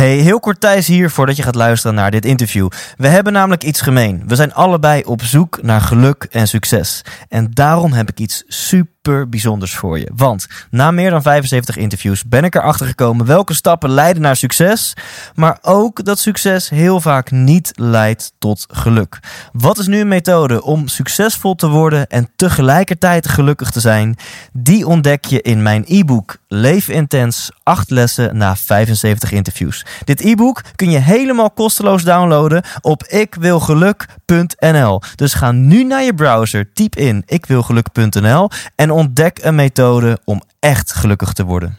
Hey, heel kort Thijs hier voordat je gaat luisteren naar dit interview. We hebben namelijk iets gemeen. We zijn allebei op zoek naar geluk en succes. En daarom heb ik iets super bijzonders voor je. Want na meer dan 75 interviews ben ik erachter gekomen welke stappen leiden naar succes. Maar ook dat succes heel vaak niet leidt tot geluk. Wat is nu een methode om succesvol te worden en tegelijkertijd gelukkig te zijn? Die ontdek je in mijn e-book Leef Intens 8 lessen na 75 interviews. Dit e-book kun je helemaal kosteloos downloaden op ikwilgeluk.nl. Dus ga nu naar je browser, typ in ikwilgeluk.nl en ontdek een methode om echt gelukkig te worden.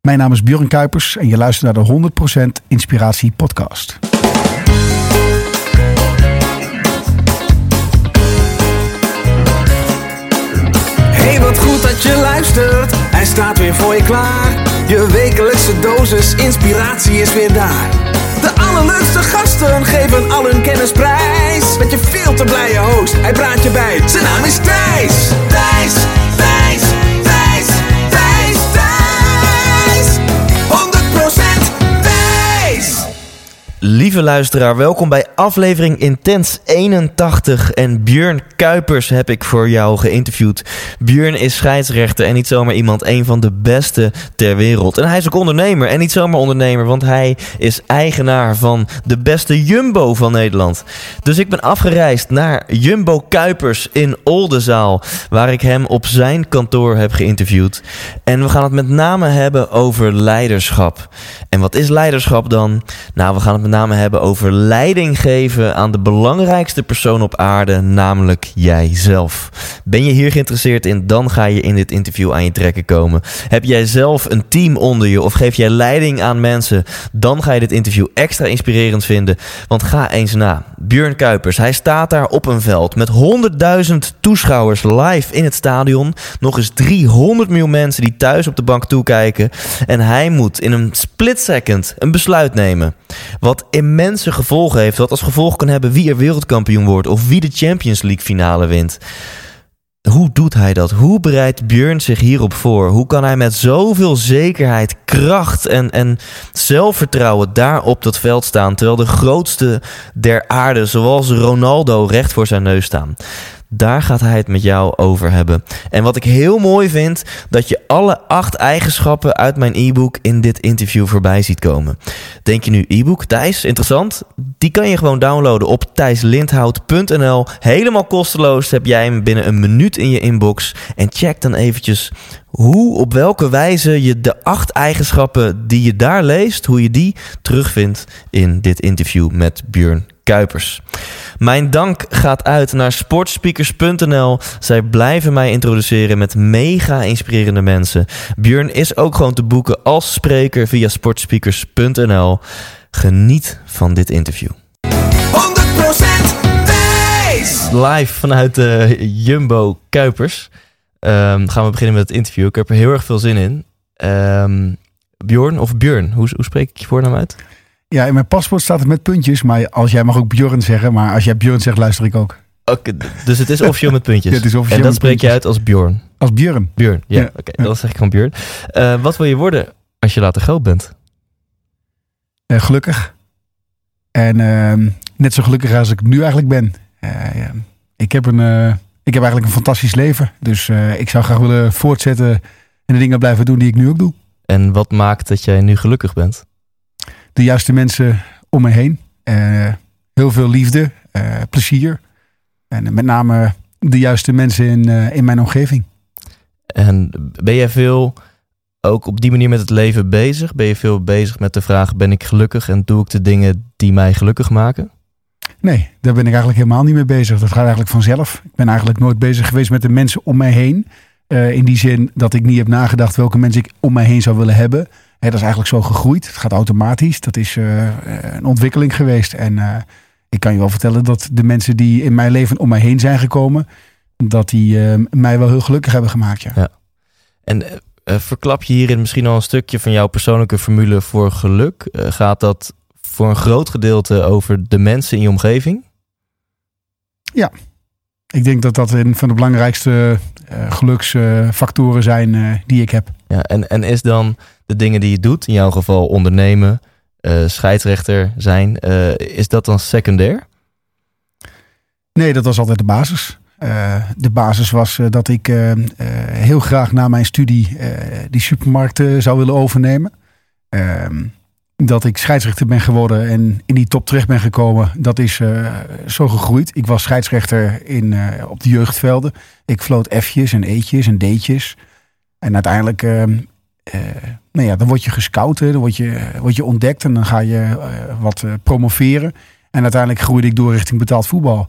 Mijn naam is Björn Kuipers en je luistert naar de 100% Inspiratie Podcast. Hey, wat goed dat je luistert. Hij staat weer voor je klaar. Je wekelijkse dosis inspiratie is weer daar. De allerleukste gasten geven al hun kennis prijs. Met je veel te blije host, hij praat je bij. Zijn naam is Thijs. Thijs, Thijs, Lieve luisteraar, welkom bij aflevering Intens 81. En Björn Kuipers heb ik voor jou geïnterviewd. Björn is scheidsrechter en niet zomaar iemand, een van de beste ter wereld. En hij is ook ondernemer en niet zomaar ondernemer, want hij is eigenaar van de beste Jumbo van Nederland. Dus ik ben afgereisd naar Jumbo Kuipers in Oldenzaal, waar ik hem op zijn kantoor heb geïnterviewd. En we gaan het met name hebben over leiderschap. En wat is leiderschap dan? Nou, we gaan het met name hebben over leiding geven aan de belangrijkste persoon op aarde, namelijk jijzelf. Ben je hier geïnteresseerd in, dan ga je in dit interview aan je trekken komen. Heb jij zelf een team onder je of geef jij leiding aan mensen, dan ga je dit interview extra inspirerend vinden. Want ga eens na. Björn Kuipers, hij staat daar op een veld met 100.000 toeschouwers live in het stadion. Nog eens 300 miljoen mensen die thuis op de bank toekijken. En hij moet in een split second een besluit nemen. Wat immense gevolgen heeft. Wat als gevolg kan hebben wie er wereldkampioen wordt of wie de Champions League finale wint. Hoe doet hij dat? Hoe bereidt Björn zich hierop voor? Hoe kan hij met zoveel zekerheid, kracht en, en zelfvertrouwen daar op dat veld staan, terwijl de grootste der aarde, zoals Ronaldo, recht voor zijn neus staan? Daar gaat hij het met jou over hebben. En wat ik heel mooi vind, dat je alle acht eigenschappen uit mijn e-book in dit interview voorbij ziet komen. Denk je nu e-book, Thijs, interessant? Die kan je gewoon downloaden op thijslindhout.nl. Helemaal kosteloos heb jij hem binnen een minuut in je inbox. En check dan eventjes hoe, op welke wijze je de acht eigenschappen die je daar leest, hoe je die terugvindt in dit interview met Björn Kuipers. Mijn dank gaat uit naar sportspeakers.nl. Zij blijven mij introduceren met mega inspirerende mensen. Björn is ook gewoon te boeken als spreker via sportspeakers.nl. Geniet van dit interview. 100% Thijs. Live vanuit de Jumbo Kuipers Ehm, gaan we beginnen met het interview. Ik heb er heel erg veel zin in. Ehm Bjorn of Björn, hoe, hoe spreek ik je voornaam uit? Ja, in mijn paspoort staat het met puntjes, maar als jij mag ook Björn zeggen, maar als jij Björn zegt, luister ik ook. Oké, dus het is officieel met puntjes. Ja, het is officieel en dat spreek je uit als Bjorn. Als Björn. Björn, ja. Ja. Oké, dan zeg ik gewoon Björn. Eh, wat wil je worden als je later groot bent? Eh, gelukkig. En ehm, net zo gelukkig als ik nu eigenlijk ben. Eh, ja. ik, heb een, ik heb eigenlijk een fantastisch leven. Dus ik zou graag willen voortzetten en de dingen blijven doen die ik nu ook doe. En wat maakt dat jij nu gelukkig bent? De juiste mensen om me heen. Eh, heel veel liefde, eh, plezier. En met name de juiste mensen in, eh, in mijn omgeving. En ben jij veel ook op die manier met het leven bezig? Ben je veel bezig met de vraag: ben ik gelukkig en doe ik de dingen die mij gelukkig maken? Nee, daar ben ik eigenlijk helemaal niet mee bezig. Dat gaat eigenlijk vanzelf. Ik ben eigenlijk nooit bezig geweest met de mensen om mij heen. In die zin dat ik niet heb nagedacht welke mensen ik om mij heen zou willen hebben. Hè, dat is eigenlijk zo gegroeid. Het gaat automatisch. Dat is eh, een ontwikkeling geweest. En eh, ik kan je wel vertellen dat de mensen die in mijn leven om mij heen zijn gekomen, dat die eh, mij wel heel gelukkig hebben gemaakt. Ja. En eh, eh, verklap je hierin misschien al een stukje van jouw persoonlijke formule voor geluk? Gaat dat voor een groot gedeelte over de mensen in je omgeving? Ik denk dat dat een van de belangrijkste uh, geluksfactoren zijn uh, die ik heb. Ja, en, en is dan de dingen die je doet, in jouw geval ondernemen, uh, scheidsrechter zijn, is dat dan secundair? Nee, dat was altijd de basis. de basis was dat ik heel graag na mijn studie die supermarkten zou willen overnemen. Dat ik scheidsrechter ben geworden en in die top terecht ben gekomen, dat is uh, zo gegroeid. Ik was scheidsrechter in, uh, op de jeugdvelden. Ik floot F'jes en E'tjes en D'tjes. En uiteindelijk, uh, nou ja, dan word je gescout, dan word je, word je ontdekt en dan ga je wat promoveren. En uiteindelijk groeide ik door richting betaald voetbal.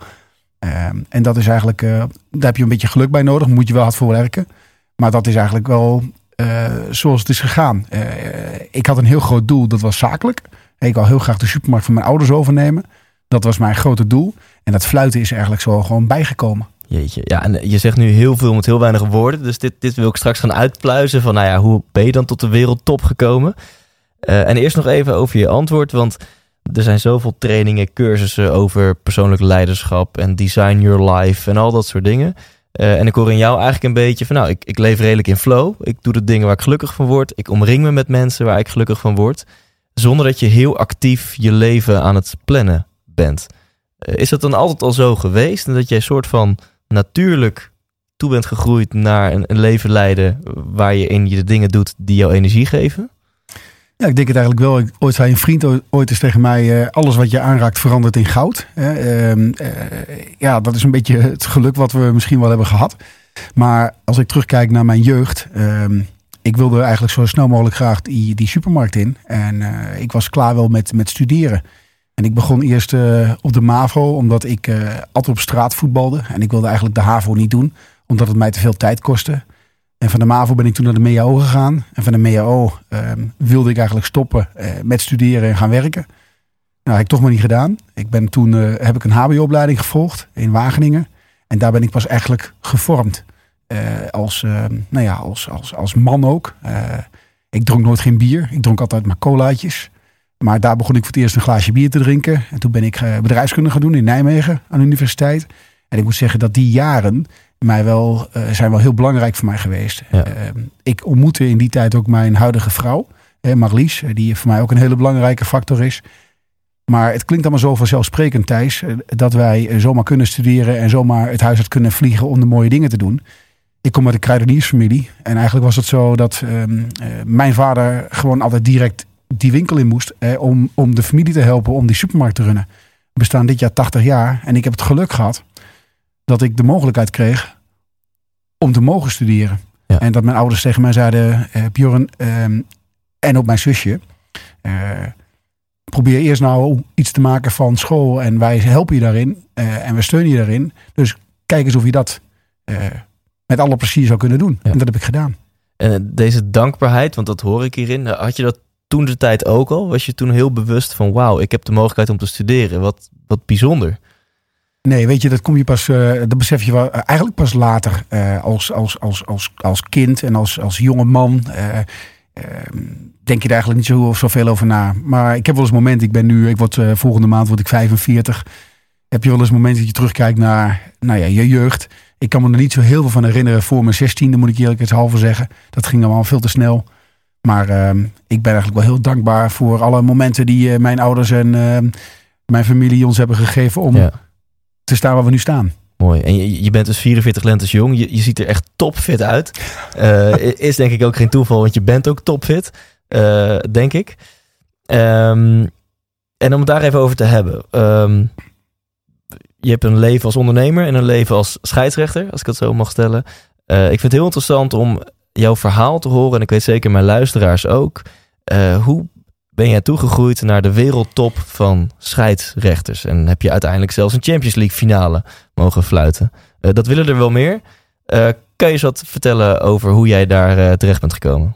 Ehm, en dat is eigenlijk, daar heb je een beetje geluk bij nodig, moet je wel hard voor werken. Maar dat is eigenlijk wel uh, zoals het is gegaan. Uh, ik had een heel groot doel, dat was zakelijk. Ik wil heel graag de supermarkt van mijn ouders overnemen. Dat was mijn grote doel. En dat fluiten is eigenlijk zo gewoon bijgekomen. Jeetje, ja, en je zegt nu heel veel met heel weinig woorden. Dus dit, dit wil ik straks gaan uitpluizen van, nou ja, hoe ben je dan tot de wereldtop gekomen? Uh, en eerst nog even over je antwoord, want er zijn zoveel trainingen, cursussen over persoonlijk leiderschap en design your life en al dat soort dingen. Uh, en ik hoor in jou eigenlijk een beetje van, nou, ik, ik leef redelijk in flow. Ik doe de dingen waar ik gelukkig van word. Ik omring me met mensen waar ik gelukkig van word. Zonder dat je heel actief je leven aan het plannen bent. Uh, is dat dan altijd al zo geweest? En dat jij soort van natuurlijk toe bent gegroeid naar een, een leven leiden waar je in je de dingen doet die jou energie geven? Ja, ik denk het eigenlijk wel. Ooit zei een vriend ooit eens tegen mij: uh, alles wat je aanraakt verandert in goud. Uh, uh, ja, dat is een beetje het geluk wat we misschien wel hebben gehad. Maar als ik terugkijk naar mijn jeugd, ehm, ik wilde eigenlijk zo snel mogelijk graag die, die supermarkt in. En eh, ik was klaar wel met, met studeren. En ik begon eerst eh, op de MAVO, omdat ik altijd op straat voetbalde. En ik wilde eigenlijk de HAVO niet doen, omdat het mij te veel tijd kostte. En van de MAVO ben ik toen naar de MEAO gegaan. En van de MEAO ehm, wilde ik eigenlijk stoppen uh, met studeren en gaan werken. Nou, heb ik toch maar niet gedaan. Ik ben toen uh, heb ik een HBO-opleiding gevolgd in Wageningen. En daar ben ik pas eigenlijk gevormd. Uh, als, ehm, nou ja, als, als, als man ook. ik dronk nooit geen bier. Ik dronk altijd maar colaatjes. Maar daar begon ik voor het eerst een glaasje bier te drinken. En toen ben ik bedrijfskunde gaan doen in Nijmegen aan de universiteit. En ik moet zeggen dat die jaren mij wel, uh, zijn wel heel belangrijk voor mij geweest. Ja. Uh, ik ontmoette in die tijd ook mijn huidige vrouw, Marlies, die voor mij ook een hele belangrijke factor is. Maar het klinkt allemaal zo vanzelfsprekend, Thijs, dat wij zomaar kunnen studeren en zomaar het huis uit kunnen vliegen om de mooie dingen te doen. Ik kom uit een kruideniersfamilie en eigenlijk was het zo dat ehm, mijn vader gewoon altijd direct die winkel in moest om, om de familie te helpen om die supermarkt te runnen. We bestaan dit jaar 80 jaar en ik heb het geluk gehad dat ik de mogelijkheid kreeg om te mogen studeren. Ja. En dat mijn ouders tegen mij zeiden, uh, Bjorn uh, en ook mijn zusje, uh, probeer eerst nou iets te maken van school en wij helpen je daarin uh, en we steunen je daarin. Dus kijk eens of je dat met alle plezier zou kunnen doen. Ja. En dat heb ik gedaan. En deze dankbaarheid, want dat hoor ik hierin, had je dat toen de tijd ook al? Was je toen heel bewust van wauw, ik heb de mogelijkheid om te studeren. Wat, wat bijzonder. Nee, weet je, dat kom je pas, uh, dat besef je wel, uh, eigenlijk pas later uh, als, als, als, als, als kind en als, als jonge man. Ehm, denk je daar eigenlijk niet zo, zoveel over na. Maar ik heb wel eens momenten, ik ben nu, ik word volgende maand word ik 45. Heb je wel eens momenten dat je terugkijkt naar nou ja, je jeugd. Ik kan me er niet zo heel veel van herinneren voor mijn zestiende, moet ik eerlijk halve zeggen. Dat ging allemaal veel te snel. Maar ehm, ik ben eigenlijk wel heel dankbaar voor alle momenten die mijn ouders en ehm, mijn familie ons hebben gegeven om... te staan waar we nu staan. Mooi. En je, je bent dus 44 lentes jong. Je, je ziet er echt topfit uit. Uh, is denk ik ook geen toeval, want je bent ook topfit. Uh, denk ik. Um, en om het daar even over te hebben. Um, je hebt een leven als ondernemer en een leven als scheidsrechter, als ik het zo mag stellen. Uh, ik vind het heel interessant om jouw verhaal te horen. En ik weet zeker mijn luisteraars ook. hoe ben jij toegegroeid naar de wereldtop van scheidsrechters. En heb je uiteindelijk zelfs een Champions League finale mogen fluiten. Uh, dat willen er wel meer. Uh, kan je eens wat vertellen over hoe jij daar uh, terecht bent gekomen?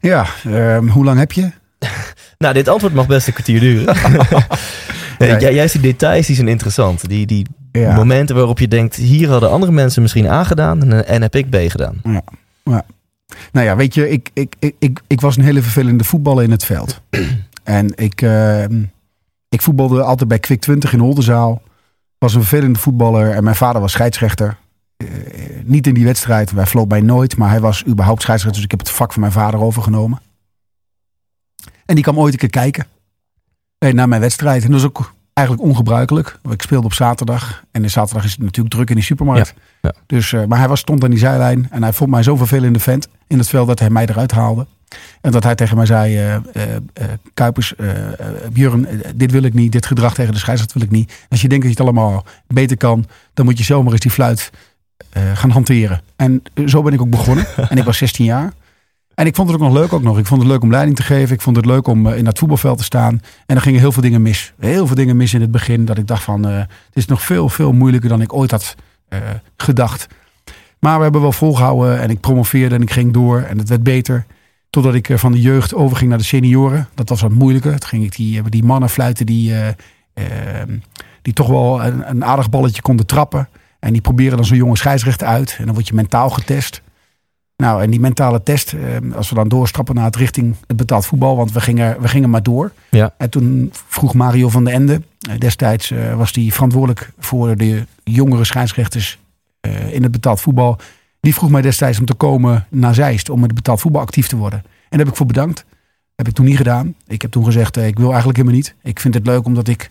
Ja, um, hoe lang heb je? nou, dit antwoord mag best een kwartier duren. ja, juist die details die zijn interessant. Die, die ja. momenten waarop je denkt, hier hadden andere mensen misschien A gedaan en, en heb ik B gedaan. Ja, ja. Nou ja, weet je, ik, ik, ik, ik, was een hele vervelende voetballer in het veld. en ik, uh, ik voetbalde altijd bij Quick 20 in Oldenzaal. was een vervelende voetballer en mijn vader was scheidsrechter. Eh, niet in die wedstrijd, wij vloot bij nooit, maar hij was überhaupt scheidsrechter. Dus ik heb het vak van mijn vader overgenomen. En die kwam ooit een keer kijken eh, naar mijn wedstrijd. En dat is ook eigenlijk ongebruikelijk. Ik speelde op zaterdag. En de zaterdag is het natuurlijk druk in die supermarkt. Ja, ja. Dus, uh, maar hij was, stond aan die zijlijn. En hij vond mij zo vervelende vent in het veld dat hij mij eruit haalde. En dat hij tegen mij zei: uh, uh, Kuipers, Björn, dit wil ik niet. Dit gedrag tegen de scheidsrechter wil ik niet. Als je denkt dat je het allemaal beter kan, dan moet je zomaar eens die fluit gaan hanteren. En zo ben ik ook begonnen. en ik was 16 jaar. En ik vond het ook nog leuk ook nog. Ik vond het leuk om leiding te geven. Ik vond het leuk om in dat voetbalveld te staan. En er gingen heel veel dingen mis. Heel veel dingen mis in het begin. Dat ik dacht van, uh, het is nog veel, veel moeilijker dan ik ooit had uh, gedacht. Maar we hebben wel volgehouden. En ik promoveerde en ik ging door. En het werd beter. Totdat ik van de jeugd overging naar de senioren. Dat was wat moeilijker. Toen ging ik die, die mannen fluiten die, uh, die toch wel een, een, aardig balletje konden trappen. En die proberen dan zo'n jonge scheidsrechter uit. En dan word je mentaal getest. Nou, en die mentale test, eh, als we dan doorstappen naar het richting het betaald voetbal, want we gingen, we gingen maar door. Ja. En toen vroeg Mario van den Ende, eh, destijds eh, was hij verantwoordelijk voor de jongere scheidsrechters eh, in het betaald voetbal. Die vroeg mij destijds om te komen naar Zeist, om met het betaald voetbal actief te worden. En daar heb ik voor bedankt. heb ik toen niet gedaan. Ik heb toen gezegd, ik wil eigenlijk helemaal niet. Ik vind het leuk omdat ik,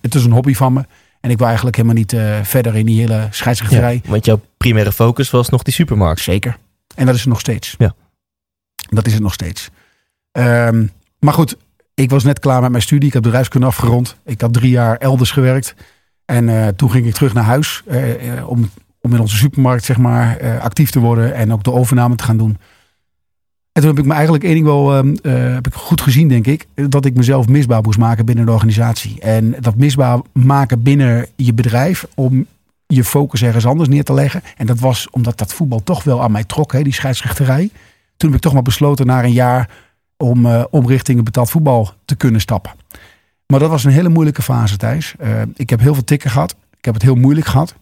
het is een hobby van me. En ik wil eigenlijk helemaal niet verder in die hele scheidsrechterij. Ja, want jouw primaire focus was nog die supermarkt. Zeker. En dat is het nog steeds. Ja. Dat is het nog steeds. Um, maar goed, ik was net klaar met mijn studie. Ik heb de bedrijfskunde afgerond. Ik had drie jaar elders gewerkt. En uh, toen ging ik terug naar huis uh, uh, om, om in onze supermarkt zeg maar, actief te worden en ook de overname te gaan doen. En toen heb ik me eigenlijk één ding wel heb ik goed gezien, denk ik, dat ik mezelf misbaar moest maken binnen de organisatie. En dat misbaar maken binnen je bedrijf om je focus ergens anders neer te leggen. En dat was omdat dat voetbal toch wel aan mij trok, hè, die scheidsrechterij. Toen heb ik toch maar besloten na een jaar om, uh, om richting betaald voetbal te kunnen stappen. Maar dat was een hele moeilijke fase, Thijs. Uh, ik heb heel veel tikken gehad. Ik heb het heel moeilijk gehad.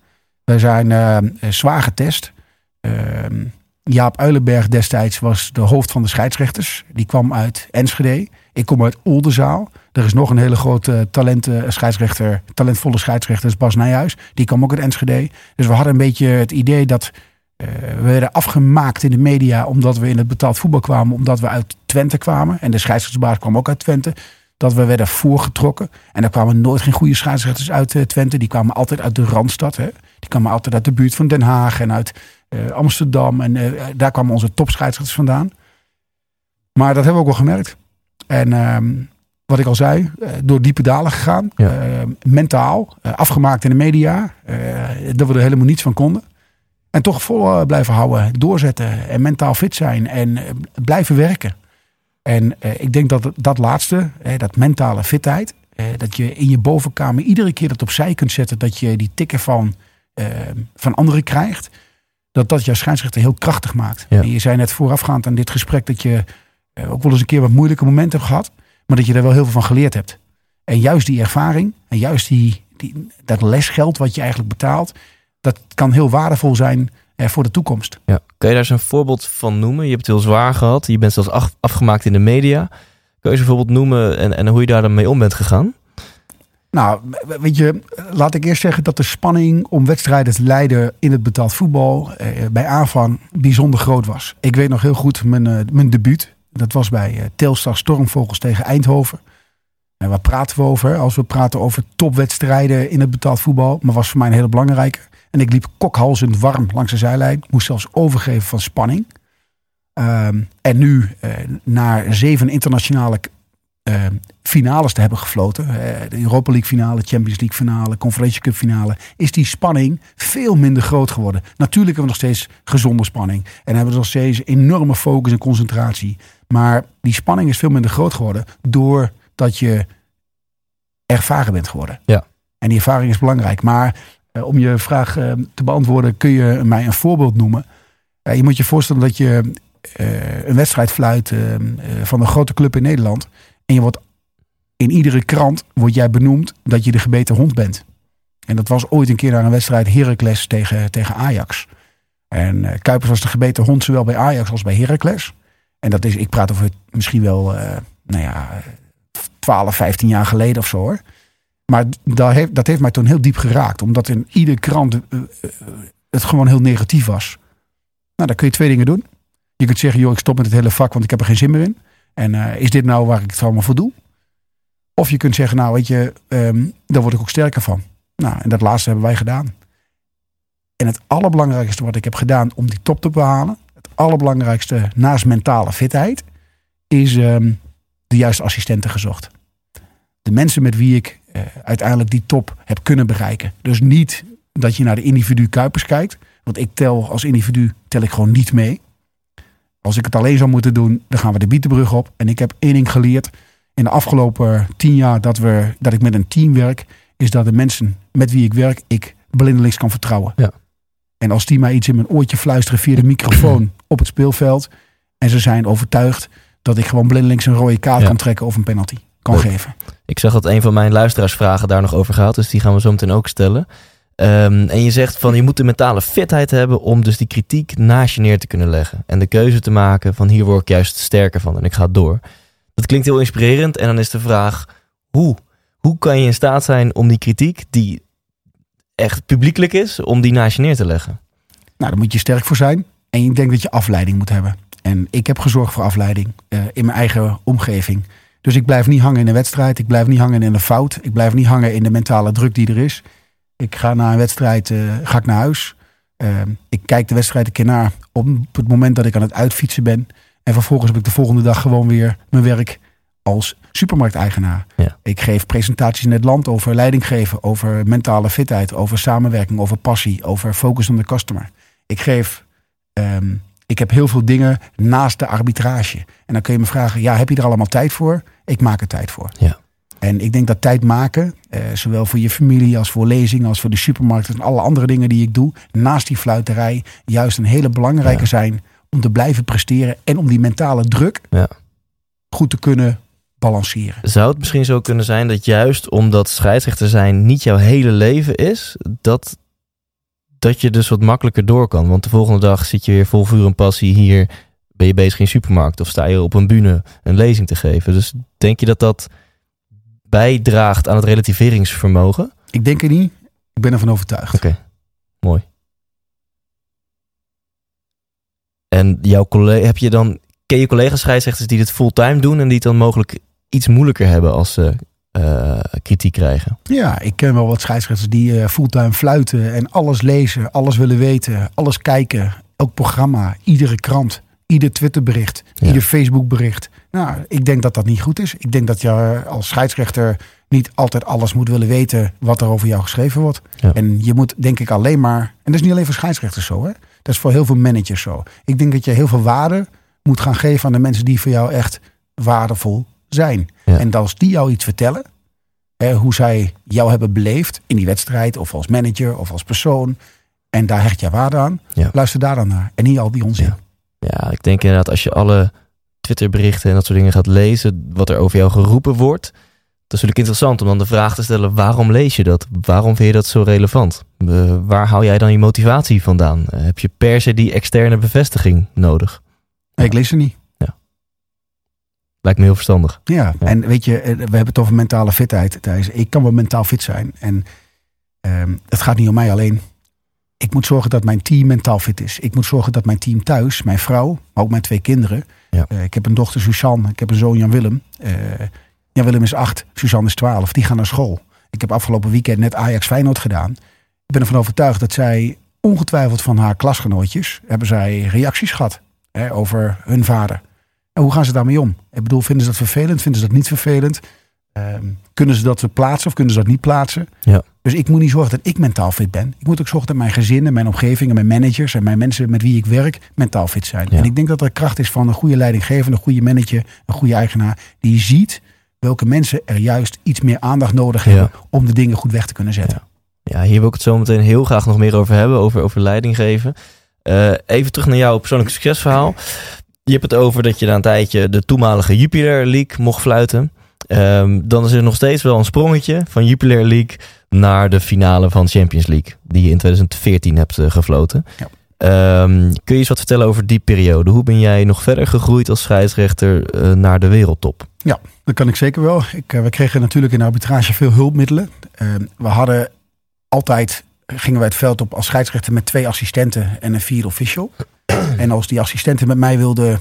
Wij zijn uh, zwaar getest. Ehm, Jaap Uilenberg destijds was de hoofd van de scheidsrechters. Die kwam uit Enschede. Ik kom uit Oldenzaal. Er is nog een hele grote talent, scheidsrechter, talentvolle scheidsrechter, is Bas Nijhuis. Die kwam ook uit Enschede. Dus we hadden een beetje het idee dat uh, we werden afgemaakt in de media omdat we in het betaald voetbal kwamen, omdat we uit Twente kwamen. En de scheidsrechtersbaas kwam ook uit Twente. Dat we werden voorgetrokken. En er kwamen nooit geen goede scheidsrechters uit uh, Twente. Die kwamen altijd uit de Randstad. Hè? Die kwamen altijd uit de buurt van Den Haag en uit Amsterdam. En daar kwamen onze topscheidsrechters vandaan. Maar dat hebben we ook wel gemerkt. En ehm, wat ik al zei, door diepe dalen gegaan. Ja. Uh, mentaal, uh, afgemaakt in de media. Dat we er helemaal niets van konden. En toch vol blijven houden, doorzetten en mentaal fit zijn en blijven werken. En ik denk dat dat laatste, dat mentale fitheid, dat je in je bovenkamer iedere keer dat opzij kunt zetten, dat je die tikken van, van anderen krijgt, dat dat jouw scheidsrechter heel krachtig maakt. Ja. En je zei net voorafgaand aan dit gesprek dat je ook wel eens een keer wat moeilijke momenten hebt gehad. Maar dat je er wel heel veel van geleerd hebt. En juist die ervaring en juist die, die, dat lesgeld wat je eigenlijk betaalt. Dat kan heel waardevol zijn eh, voor de toekomst. Ja. Kun je daar eens een voorbeeld van noemen? Je hebt het heel zwaar gehad. Je bent zelfs af, afgemaakt in de media. Kun je eens een voorbeeld noemen en, en hoe je daar dan mee om bent gegaan? Nou, weet je, laat ik eerst zeggen dat de spanning om wedstrijden te leiden in het betaald voetbal eh, bij aanvang bijzonder groot was. Ik weet nog heel goed mijn, uh, mijn debuut. Dat was bij uh, Telstar Stormvogels tegen Eindhoven. En waar praten we over? Als we praten over topwedstrijden in het betaald voetbal. Maar was voor mij een hele belangrijke. En ik liep kokhalzend warm langs de zijlijn. Moest zelfs overgeven van spanning. Um, en nu, uh, na zeven internationale uh, finales te hebben gefloten. Uh, de Europa League finale, Champions League finale, Conference Cup finale. Is die spanning veel minder groot geworden. Natuurlijk hebben we nog steeds gezonde spanning. En hebben we nog steeds enorme focus en concentratie. Maar die spanning is veel minder groot geworden. Doordat je ervaren bent geworden. Ja. En die ervaring is belangrijk. Maar uh, om je vraag uh, te beantwoorden, kun je mij een voorbeeld noemen. Je moet je voorstellen dat je een wedstrijd fluit van een grote club in Nederland. En je wordt in iedere krant word jij benoemd dat je de gebeten hond bent. En dat was ooit een keer naar een wedstrijd Heracles tegen, tegen Ajax. En uh, Kuipers was de gebeten hond zowel bij Ajax als bij Heracles. En dat is, ik praat over misschien wel, uh, nou ja, 12, 15 jaar geleden of zo hoor. Maar dat heeft, dat heeft mij toen heel diep geraakt. Omdat in iedere krant eh, eh, het gewoon heel negatief was. Nou, dan kun je twee dingen doen. Je kunt zeggen, joh, ik stop met het hele vak, want ik heb er geen zin meer in. En eh, is dit nou waar ik het allemaal voor doe? Of je kunt zeggen, nou weet je, ehm, daar word ik ook sterker van. Nou, en dat laatste hebben wij gedaan. En het allerbelangrijkste wat ik heb gedaan om die top te behalen, het allerbelangrijkste naast mentale fitheid, is ehm, de juiste assistenten gezocht. De mensen met wie ik eh, uiteindelijk die top heb kunnen bereiken. Dus niet dat je naar de individu Kuipers kijkt. Want ik tel als individu tel ik gewoon niet mee. Als ik het alleen zou moeten doen, dan gaan we de Bietenbrug op. En ik heb één ding geleerd in de afgelopen tien jaar dat, we, dat ik met een team werk. Is dat de mensen met wie ik werk, ik blindelings kan vertrouwen. Ja. En als die mij iets in mijn oortje fluisteren via de microfoon op het speelveld. En ze zijn overtuigd dat ik gewoon blindelings een rode kaart Ja. kan trekken of een penalty kan Leuk. geven. Ik zag dat een van mijn luisteraarsvragen daar nog over gaat, dus die gaan we zo meteen ook stellen. Ehm, en je zegt van je moet de mentale fitheid hebben om dus die kritiek naast je neer te kunnen leggen. En de keuze te maken van hier word ik juist sterker van en ik ga door. Dat klinkt heel inspirerend en dan is de vraag hoe? Hoe kan je in staat zijn om die kritiek die echt publiekelijk is, om die naast je neer te leggen? Nou, daar moet je sterk voor zijn. En ik denk dat je afleiding moet hebben. En ik heb gezorgd voor afleiding eh, in mijn eigen omgeving. Dus ik blijf niet hangen in een wedstrijd. Ik blijf niet hangen in een fout. Ik blijf niet hangen in de mentale druk die er is. Ik ga na een wedstrijd eh, ga ik naar huis. Eh, ik kijk de wedstrijd een keer naar op het moment dat ik aan het uitfietsen ben. En vervolgens heb ik de volgende dag gewoon weer mijn werk als supermarkteigenaar. Ja. Ik geef presentaties in het land over leiding geven, over mentale fitheid, over samenwerking, over passie, over focus on the customer. Ik geef, ehm, ik heb heel veel dingen naast de arbitrage. En dan kun je me vragen, ja, heb je er allemaal tijd voor? Ik maak er tijd voor. Ja. En ik denk dat tijd maken, eh, zowel voor je familie als voor lezingen, als voor de supermarkt en alle andere dingen die ik doe, naast die fluiterij, juist een hele belangrijke Ja. zijn om te blijven presteren en om die mentale druk Ja. goed te kunnen balanceren. Zou het misschien zo kunnen zijn dat juist omdat scheidsrechter zijn niet jouw hele leven is, dat, dat je dus wat makkelijker door kan? Want de volgende dag zit je weer vol vuur en passie hier, ben je bezig in supermarkt of sta je op een bühne een lezing te geven. Dus denk je dat dat bijdraagt aan het relativeringsvermogen? Ik denk er niet, ik ben ervan overtuigd. Oké, mooi. En jouw collega, heb je dan, ken je collega's scheidsrechters die dit fulltime doen en die het dan mogelijk iets moeilijker hebben als ze eh, kritiek krijgen? Ja, ik ken wel wat scheidsrechters die eh, fulltime fluiten en alles lezen, alles willen weten, alles kijken. Elk programma, iedere krant, ieder Twitterbericht, Ja. ieder Facebookbericht. Nou, ik denk dat dat niet goed is. Ik denk dat je als scheidsrechter niet altijd alles moet willen weten wat er over jou geschreven wordt. Ja. En je moet denk ik alleen maar, en dat is niet alleen voor scheidsrechters zo, hè? dat is voor heel veel managers zo. Ik denk dat je heel veel waarde moet gaan geven aan de mensen die voor jou echt waardevol zijn. Ja. En als die jou iets vertellen, hè, hoe zij jou hebben beleefd in die wedstrijd, of als manager of als persoon, en daar hecht je waarde aan, Ja. luister daar dan naar. En niet al die onzin. Ja. Ja, ik denk inderdaad als je alle Twitterberichten en dat soort dingen gaat lezen, wat er over jou geroepen wordt, dat is natuurlijk interessant om dan de vraag te stellen, waarom lees je dat? Waarom vind je dat zo relevant? Eh, waar haal jij dan je motivatie vandaan? Eh, heb je per se die externe bevestiging nodig? Ik lees ze niet. Lijkt me heel verstandig. Ja, Ja. en weet je, eh, we hebben het over mentale fitheid. Thijs. Ik kan wel mentaal fit zijn. En ehm, het gaat niet om mij alleen. Ik moet zorgen dat mijn team mentaal fit is. Ik moet zorgen dat mijn team thuis, mijn vrouw, maar ook mijn twee kinderen. Ja. Eh, ik heb een dochter Suzanne, ik heb een zoon Jan Willem. Eh, Jan Willem is acht, Suzanne is twaalf. Die gaan naar school. Ik heb afgelopen weekend net Ajax Feyenoord gedaan. Ik ben ervan overtuigd dat zij ongetwijfeld van haar klasgenootjes hebben zij reacties gehad hè, over hun vader. En hoe gaan ze daarmee om? Ik bedoel, vinden ze dat vervelend? Vinden ze dat niet vervelend? Ehm, kunnen ze dat plaatsen of kunnen ze dat niet plaatsen? Ja. Dus ik moet niet zorgen dat ik mentaal fit ben. Ik moet ook zorgen dat mijn gezin en mijn omgeving en mijn managers en mijn mensen met wie ik werk mentaal fit zijn. Ja. En ik denk dat er kracht is van een goede leidinggevende, een goede manager, een goede eigenaar. Die ziet welke mensen er juist iets meer aandacht nodig Ja. hebben om de dingen goed weg te kunnen zetten. Ja, hier wil ik het zo meteen heel graag nog meer over hebben, over, over leiding geven. Eh, even terug naar jouw persoonlijke succesverhaal. Je hebt het over dat je na een tijdje de toenmalige Jupiler League mocht fluiten. Ehm, dan is er nog steeds wel een sprongetje van Jupiler League naar de finale van Champions League, die je in 2014 hebt eh, gefloten. Ja. Ehm, kun je eens wat vertellen over die periode? Hoe ben jij nog verder gegroeid als scheidsrechter eh, naar de wereldtop? Ja, dat kan ik zeker wel. Ik, we kregen natuurlijk in de arbitrage veel hulpmiddelen. Ehm, we hadden altijd, gingen wij het veld op als scheidsrechter met twee assistenten en een vierde official. en als die assistenten met mij wilden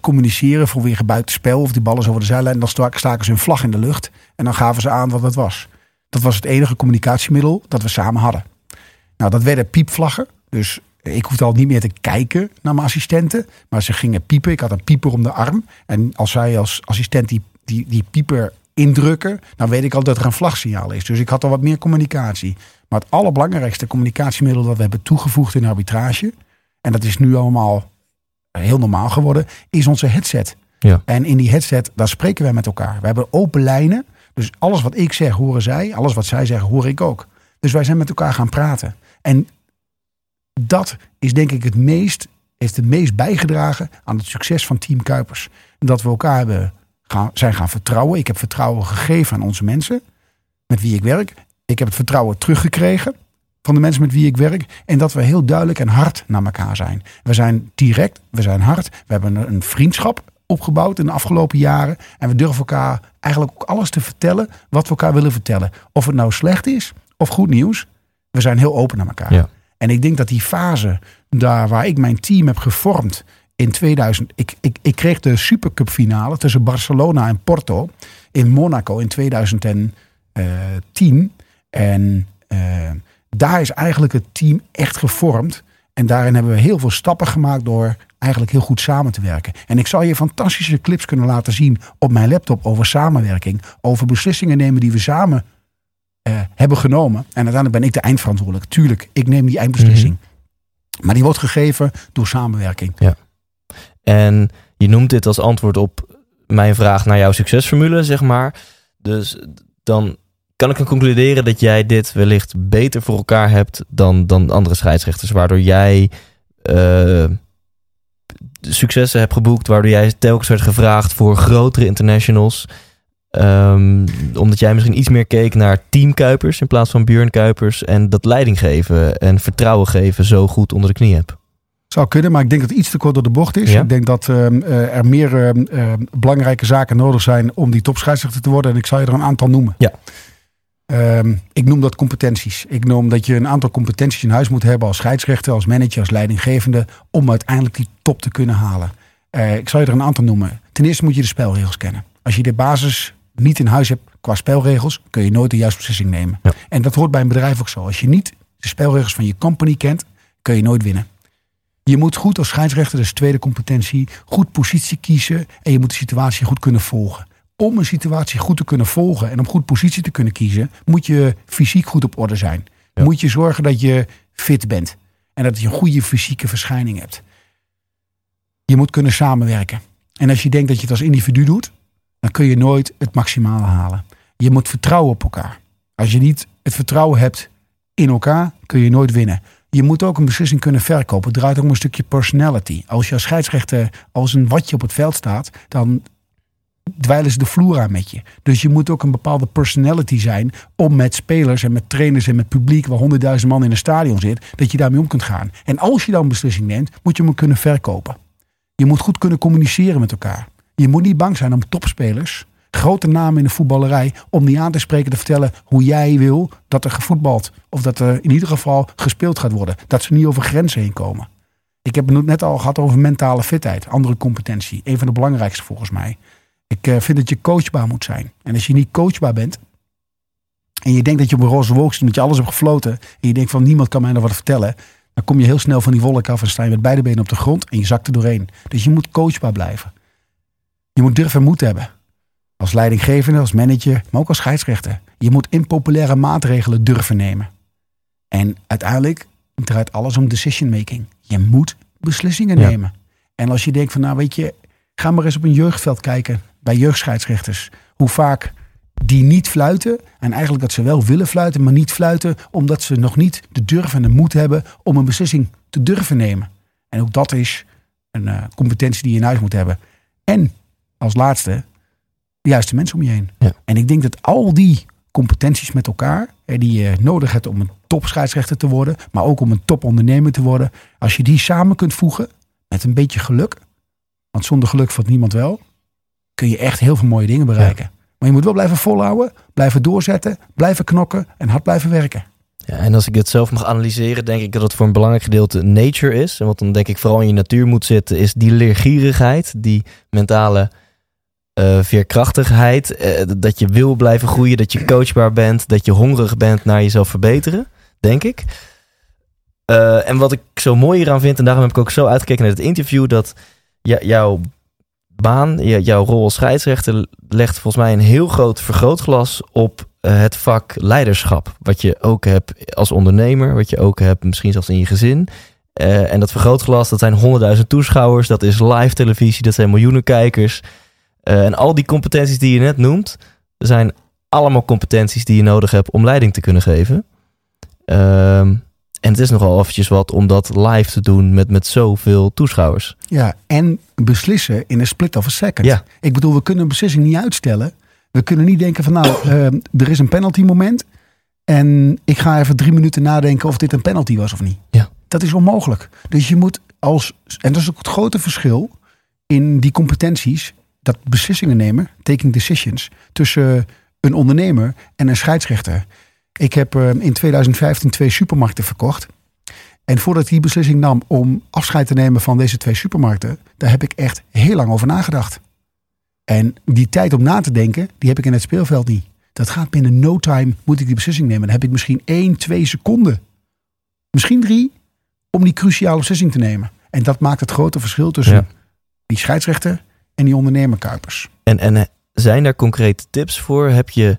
communiceren vanwege buitenspel of die ballen over de zijlijn, dan staken ze een vlag in de lucht en dan gaven ze aan wat het was. Dat was het enige communicatiemiddel dat we samen hadden. Nou, dat werden piepvlaggen. Dus ik hoefde al niet meer te kijken naar mijn assistenten. Maar ze gingen piepen. Ik had een pieper om de arm. En als zij als assistent die, die, die pieper indrukken, dan weet ik al dat er een vlagsignaal is. Dus ik had al wat meer communicatie. Maar het allerbelangrijkste communicatiemiddel dat we hebben toegevoegd in arbitrage, en dat is nu allemaal heel normaal geworden, is onze headset. Ja. En in die headset, daar spreken wij met elkaar. We hebben open lijnen. Dus alles wat ik zeg, horen zij. Alles wat zij zeggen, hoor ik ook. Dus wij zijn met elkaar gaan praten. En dat is denk ik het meest, heeft het meest bijgedragen aan het succes van Team Kuipers. Dat we elkaar hebben gaan, zijn gaan vertrouwen. Ik heb vertrouwen gegeven aan onze mensen met wie ik werk. Ik heb het vertrouwen teruggekregen van de mensen met wie ik werk. En dat we heel duidelijk en hard naar elkaar zijn. We zijn direct, we zijn hard. We hebben een vriendschap opgebouwd in de afgelopen jaren. En we durven elkaar eigenlijk ook alles te vertellen wat we elkaar willen vertellen. Of het nou slecht is of goed nieuws. We zijn heel open naar elkaar. Ja. En ik denk dat die fase daar waar ik mijn team heb gevormd in 2000. Ik, ik, ik kreeg de Supercup finale tussen Barcelona en Porto in Monaco in 2010. En uh, daar is eigenlijk het team echt gevormd. En daarin hebben we heel veel stappen gemaakt door eigenlijk heel goed samen te werken. En ik zal je fantastische clips kunnen laten zien op mijn laptop over samenwerking. Over beslissingen nemen die we samen uh, hebben genomen. En uiteindelijk ben ik de eindverantwoordelijk. Tuurlijk, ik neem die eindbeslissing. Mm -hmm. Maar die wordt gegeven door samenwerking. Ja. En je noemt dit als antwoord op mijn vraag naar jouw succesformule, zeg maar. Dus dan kan ik dan concluderen dat jij dit wellicht beter voor elkaar hebt dan, dan andere scheidsrechters. Waardoor jij uh, successen hebt geboekt. Waardoor jij telkens werd gevraagd voor grotere internationals. Um, omdat jij misschien iets meer keek naar teamkuipers in plaats van Björn Kuipers. En dat leiding geven en vertrouwen geven zo goed onder de knie hebt. Zou kunnen, maar ik denk dat het iets te kort door de bocht is. Ja? Ik denk dat uh, er meer uh, belangrijke zaken nodig zijn om die topscheidsrechter te worden. En ik zal je er een aantal noemen. Ja. Um, ik noem dat competenties. Ik noem dat je een aantal competenties in huis moet hebben als scheidsrechter, als manager, als leidinggevende. Om uiteindelijk die top te kunnen halen. Uh, ik zal je er een aantal noemen. Ten eerste moet je de spelregels kennen. Als je de basis niet in huis hebt qua spelregels, kun je nooit de juiste beslissing nemen. Ja. En dat hoort bij een bedrijf ook zo. Als je niet de spelregels van je company kent, kun je nooit winnen. Je moet goed als scheidsrechter, dus tweede competentie, goed positie kiezen en je moet de situatie goed kunnen volgen. Om een situatie goed te kunnen volgen en om goed positie te kunnen kiezen, moet je fysiek goed op orde zijn. Ja. Moet je zorgen dat je fit bent en dat je een goede fysieke verschijning hebt. Je moet kunnen samenwerken. En als je denkt dat je het als individu doet, dan kun je nooit het maximale halen. Je moet vertrouwen op elkaar. Als je niet het vertrouwen hebt in elkaar, kun je nooit winnen. Je moet ook een beslissing kunnen verkopen. Het draait ook om een stukje personality. Als je als scheidsrechter als een watje op het veld staat, dan dweilen ze de vloer aan met je. Dus je moet ook een bepaalde personality zijn om met spelers en met trainers en met publiek, waar honderdduizend man in een stadion zit, dat je daarmee om kunt gaan. En als je dan een beslissing neemt, moet je hem kunnen verkopen. Je moet goed kunnen communiceren met elkaar. Je moet niet bang zijn om topspelers, grote namen in de voetballerij, om die aan te spreken te vertellen hoe jij wil dat er gevoetbald of dat er in ieder geval gespeeld gaat worden. Dat ze niet over grenzen heen komen. Ik heb het net al gehad over mentale fitheid, andere competentie. Een van de belangrijkste volgens mij. Ik uh, vind dat je coachbaar moet zijn. En als je niet coachbaar bent en je denkt dat je op een roze wolk zit omdat je alles hebt gefloten en je denkt van niemand kan mij nog wat vertellen, dan kom je heel snel van die wolk af en sta je met beide benen op de grond en je zakt er doorheen. Dus je moet coachbaar blijven. Je moet durven en moed hebben. Als leidinggevende, als manager, maar ook als scheidsrechter. Je moet impopulaire maatregelen durven nemen. En uiteindelijk draait alles om decision making. Je moet beslissingen Ja. nemen. En als je denkt van nou weet je, ga maar eens op een jeugdveld kijken bij jeugdscheidsrechters. Hoe vaak die niet fluiten en eigenlijk dat ze wel willen fluiten, maar niet fluiten omdat ze nog niet de durf en de moed hebben om een beslissing te durven nemen. En ook dat is een eh, competentie die je in huis moet hebben. En als laatste, de juiste mensen om je heen. Ja. En ik denk dat al die competenties met elkaar. Hè, die je nodig hebt om een topscheidsrechter te worden. Maar ook om een topondernemer te worden. Als je die samen kunt voegen met een beetje geluk. Want zonder geluk valt niemand wel. Kun je echt heel veel mooie dingen bereiken. Maar je moet wel blijven volhouden. Blijven doorzetten. Blijven knokken. En hard blijven werken. Ja, en als ik het zelf mag analyseren, denk ik dat het voor een belangrijk gedeelte nature is. En wat dan denk ik vooral in je natuur moet zitten, is die leergierigheid, die mentale eh, veerkrachtigheid. eh, dat je wil blijven groeien, dat je coachbaar bent, dat je hongerig bent naar jezelf verbeteren, denk ik. Eh, en wat ik zo mooi hieraan vind, en daarom heb ik ook zo uitgekeken naar het interview, dat jouw baan, jouw rol als scheidsrechter, legt volgens mij een heel groot vergrootglas op eh, het vak leiderschap. Wat je ook hebt als ondernemer, wat je ook hebt misschien zelfs in je gezin. Eh, en dat vergrootglas, dat zijn honderdduizend toeschouwers, dat is live televisie, dat zijn miljoenen kijkers. Eh, en al die competenties die je net noemt, zijn allemaal competenties die je nodig hebt om leiding te kunnen geven. Ehm, en het is nogal eventjes wat om dat live te doen met, met zoveel toeschouwers. Ja, en beslissen in een split of a second. Ja. Ik bedoel, we kunnen een beslissing niet uitstellen. We kunnen niet denken van nou, eh, er is een penalty moment. En ik ga even drie minuten nadenken of dit een penalty was of niet. Ja. Dat is onmogelijk. Dus je moet als, en dat is ook het grote verschil in die competenties, dat beslissingen nemen, taking decisions, tussen een ondernemer en een scheidsrechter. Ik heb eh, in 2015 twee supermarkten verkocht. En voordat ik die beslissing nam om afscheid te nemen van deze twee supermarkten, daar heb ik echt heel lang over nagedacht. En die tijd om na te denken, die heb ik in het speelveld niet. Dat gaat binnen no time, moet ik die beslissing nemen. Dan heb ik misschien één, twee seconden, misschien drie, om die cruciale beslissing te nemen. En dat maakt het grote verschil tussen Ja. die scheidsrechter en die ondernemer Kuipers. En, en eh, zijn daar concrete tips voor? Heb je,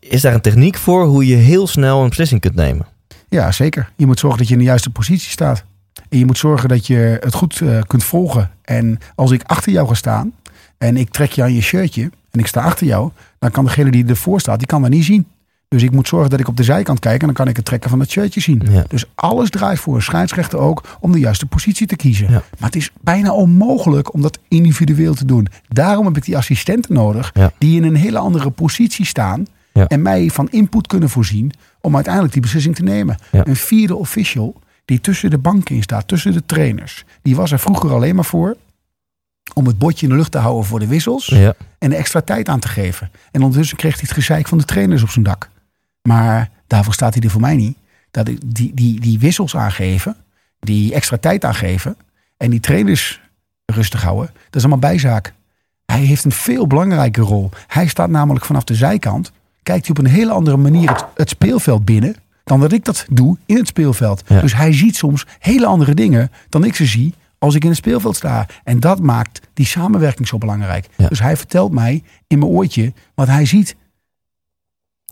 is daar een techniek voor hoe je heel snel een beslissing kunt nemen? Ja, zeker. Je moet zorgen dat je in de juiste positie staat. En je moet zorgen dat je het goed eh, kunt volgen. En als ik achter jou ga staan en ik trek je aan je shirtje en ik sta achter jou, dan kan degene die ervoor staat, die kan dat niet zien. Dus ik moet zorgen dat ik op de zijkant kijk en dan kan ik het trekken van het shirtje zien. Ja. Dus alles draait voor een scheidsrechter ook om de juiste positie te kiezen. Ja. Maar het is bijna onmogelijk om dat individueel te doen. Daarom heb ik die assistenten nodig Ja. die in een hele andere positie staan Ja. en mij van input kunnen voorzien om uiteindelijk die beslissing te nemen. Ja. Een vierde official die tussen de banken in staat, tussen de trainers. Die was er vroeger alleen maar voor om het bordje in de lucht te houden voor de wissels Ja. en extra tijd aan te geven. En ondertussen kreeg hij het gezeik van de trainers op zijn dak. Maar daarvoor staat hij er voor mij niet. Dat ik die, die, die wissels aangeven, die extra tijd aangeven en die trainers rustig houden, dat is allemaal bijzaak. Hij heeft een veel belangrijke rol. Hij staat namelijk vanaf de zijkant, kijkt hij op een hele andere manier het, het speelveld binnen dan dat ik dat doe in het speelveld. Ja. Dus hij ziet soms hele andere dingen dan ik ze zie als ik in het speelveld sta. En dat maakt die samenwerking zo belangrijk. Ja. Dus hij vertelt mij in mijn oortje wat hij ziet.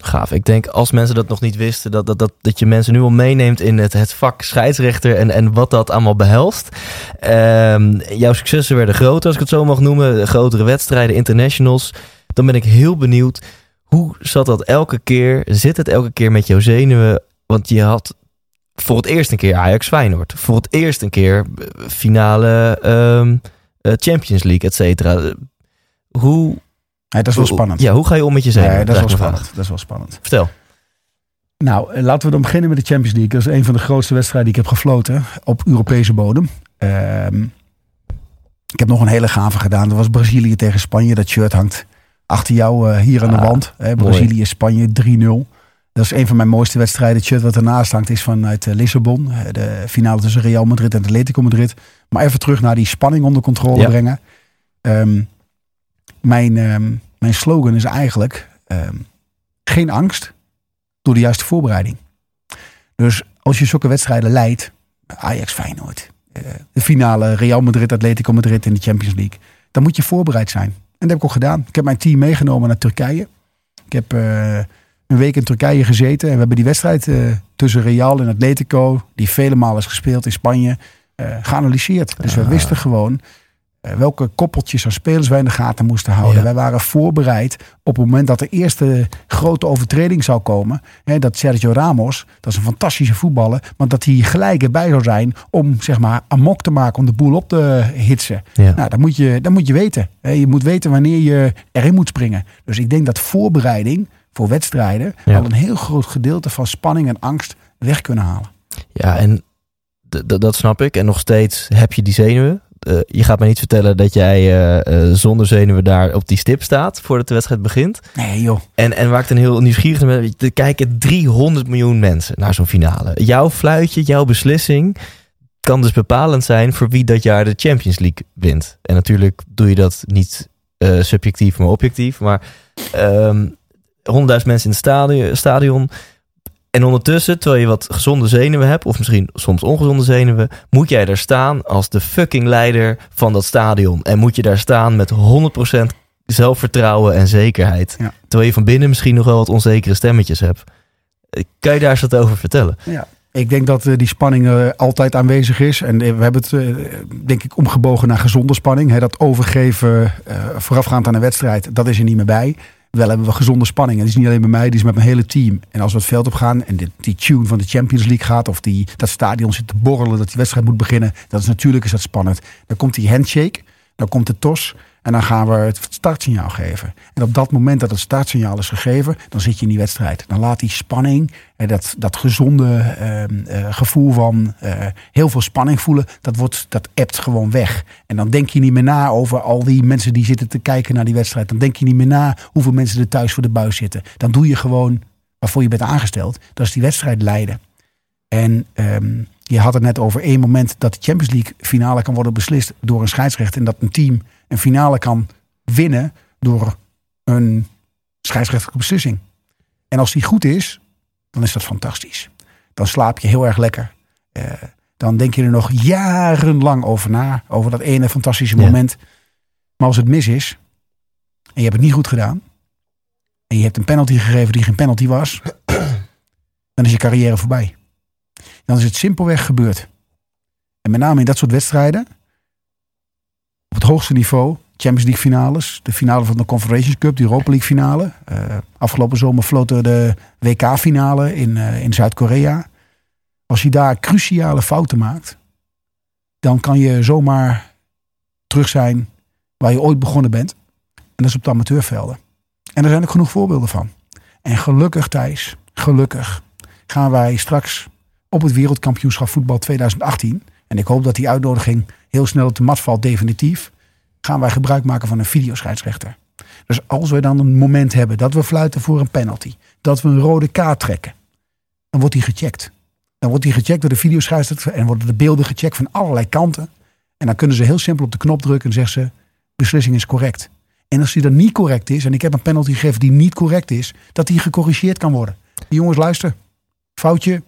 Gaaf. Ik denk als mensen dat nog niet wisten, dat, dat, dat, dat je mensen nu al meeneemt in het, het vak scheidsrechter en, en wat dat allemaal behelst. Ehm, jouw successen werden groter, als ik het zo mag noemen. Grotere wedstrijden, internationals. Dan ben ik heel benieuwd, hoe zat dat elke keer? Zit het elke keer met jouw zenuwen? Want je had voor het eerst een keer Ajax Feyenoord. Voor het eerst een keer eh, finale ehm, eh, Champions League, et cetera. Hoe, Ja, dat is wel spannend. Ja, hoe ga je om met je zenuwen? Ja, dat is wel spannend. Dat is wel spannend. Vertel. Nou, eh, laten we dan beginnen met de Champions League. Dat is een van de grootste wedstrijden die ik heb gefloten op Europese bodem. Ehm, ik heb nog een hele gave gedaan. Dat was Brazilië tegen Spanje. Dat shirt hangt achter jou eh, hier aan de Ah, wand. Hè. Brazilië, Spanje 3-0. Dat is een van mijn mooiste wedstrijden. Het shirt wat ernaast hangt is vanuit eh, Lissabon. De finale tussen Real Madrid en Atletico Madrid. Maar even terug naar die spanning onder controle Ja. brengen. Ehm, mijn, ehm, mijn slogan is eigenlijk... ehm, geen angst door de juiste voorbereiding. Dus als je zulke wedstrijden leidt, Ajax Feyenoord, eh, de finale Real Madrid, Atletico Madrid in de Champions League, dan moet je voorbereid zijn. En dat heb ik ook gedaan. Ik heb mijn team meegenomen naar Turkije. Ik heb eh, een week in Turkije gezeten en we hebben die wedstrijd eh, tussen Real en Atletico, die vele malen is gespeeld in Spanje, eh, geanalyseerd. Dus we Ah. wisten gewoon welke koppeltjes aan spelers wij in de gaten moesten houden. Ja. Wij waren voorbereid op het moment dat de eerste grote overtreding zou komen. Hè, dat Sergio Ramos, dat is een fantastische voetballer, maar dat hij gelijk erbij zou zijn om zeg maar amok te maken, om de boel op te hitsen. Ja. Nou, dat moet je, dat moet je weten. Hè, Je moet weten wanneer je erin moet springen. Dus ik denk dat voorbereiding voor wedstrijden Ja. al een heel groot gedeelte van spanning en angst weg kunnen halen. Ja, en dat snap ik. En nog steeds heb je die zenuwen. Eh, je gaat me niet vertellen dat jij eh, eh, zonder zenuwen daar op die stip staat voordat de wedstrijd begint. Nee joh, En, en waar ik dan heel nieuwsgierig naar ben, er kijken 300 miljoen mensen naar zo'n finale. Jouw fluitje, jouw beslissing kan dus bepalend zijn voor wie dat jaar de Champions League wint. En natuurlijk doe je dat niet subjectief, maar objectief. Maar ehm 100.000 mensen in het stadion, stadion. En ondertussen, terwijl je wat gezonde zenuwen hebt, of misschien soms ongezonde zenuwen, moet jij daar staan als de fucking leider van dat stadion. En moet je daar staan met 100% zelfvertrouwen en zekerheid. Ja. Terwijl je van binnen misschien nog wel wat onzekere stemmetjes hebt. Eh, Kan je daar eens wat over vertellen? Ik denk dat eh, die spanning eh, altijd aanwezig is. En we hebben het, denk ik, omgebogen naar gezonde spanning. Dat overgeven voorafgaand aan een wedstrijd, dat is er niet meer bij. Wel hebben we gezonde spanning. En die is niet alleen bij mij, die is met mijn hele team. En als we het veld op gaan en die, die tune van de Champions League gaat... of die, dat stadion zit te borrelen, dat die wedstrijd moet beginnen... dat is natuurlijk is dat spannend. Dan komt die handshake, dan komt de tos... en dan gaan we het startsignaal geven. En op dat moment dat het startsignaal is gegeven... dan zit je in die wedstrijd. Dan laat die spanning, en dat, dat gezonde ehm, eh, gevoel van eh, heel veel spanning voelen... dat, wordt, dat ebt gewoon weg. En dan denk je niet meer na over al die mensen die zitten te kijken naar die wedstrijd. Dan denk je niet meer na hoeveel mensen er thuis voor de buis zitten. Dan doe je gewoon waarvoor je bent aangesteld. Dat is die wedstrijd leiden. En ehm, je had het net over één moment dat de Champions League finale kan worden beslist door een scheidsrechter. En dat een team een finale kan winnen door een scheidsrechtelijke beslissing. En als die goed is, dan is dat fantastisch. Dan slaap je heel erg lekker. Eh, dan denk je er nog jarenlang over na. Over dat ene fantastische Ja. moment. Maar als het mis is. En je hebt het niet goed gedaan. En je hebt een penalty gegeven die geen penalty was. Dan is je carrière voorbij. Dan is het simpelweg gebeurd. En met name in dat soort wedstrijden. Het hoogste niveau. Champions League finales. De finale van de Confederations Cup. De Europa League finale. Eh, afgelopen zomer floot er de WK finale in, eh, in Zuid-Korea. Als je daar cruciale fouten maakt. Dan kan je zomaar terug zijn waar je ooit begonnen bent. En dat is op de amateurvelden. En er zijn ook genoeg voorbeelden van. En gelukkig Thijs, gelukkig gaan wij straks op het wereldkampioenschap voetbal 2018. En ik hoop dat die uitnodiging heel snel op de mat valt, definitief. Gaan wij gebruik maken van een videoscheidsrechter. Dus als we dan een moment hebben dat we fluiten voor een penalty. Dat we een rode kaart trekken. Dan wordt die gecheckt. Dan wordt die gecheckt door de videoscheidsrechter. En worden de beelden gecheckt van allerlei kanten. En dan kunnen ze heel simpel op de knop drukken en zeggen ze... beslissing is correct. En als die dan niet correct is, en ik heb een penalty gegeven die niet correct is, dat die gecorrigeerd kan worden. Jongens, luister. Foutje.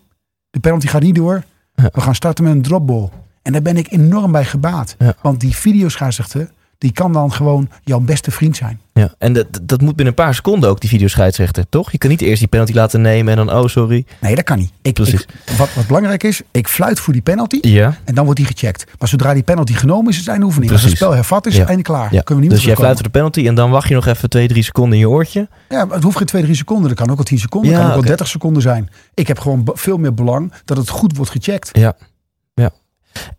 De penalty gaat niet door. We gaan starten met een dropball. En daar ben ik enorm bij gebaat. Ja. Want die videoscheidsrechter, die kan dan gewoon jouw beste vriend zijn. Ja, en dat, dat moet binnen een paar seconden ook, die videoscheidsrechter, toch? Je kan niet eerst die penalty laten nemen en dan, oh sorry. Nee, dat kan niet. Ik, Precies. ik- wat, wat belangrijk is, ik fluit voor die penalty Ja, en dan wordt die gecheckt. Maar zodra die penalty genomen is, is het einde oefening. Als het Precies. spel hervat is, Ja. einde klaar. ja. Kunnen we niet dus jij fluit voor de penalty en dan wacht je nog even twee, drie seconden in je oortje. Ja, maar het hoeft geen 2, 3 seconden. Dat kan ook wel 10 seconden. Ja, kan ook wel oké. 30 seconden zijn. Ik heb gewoon veel meer belang dat het goed wordt gecheckt. Ja.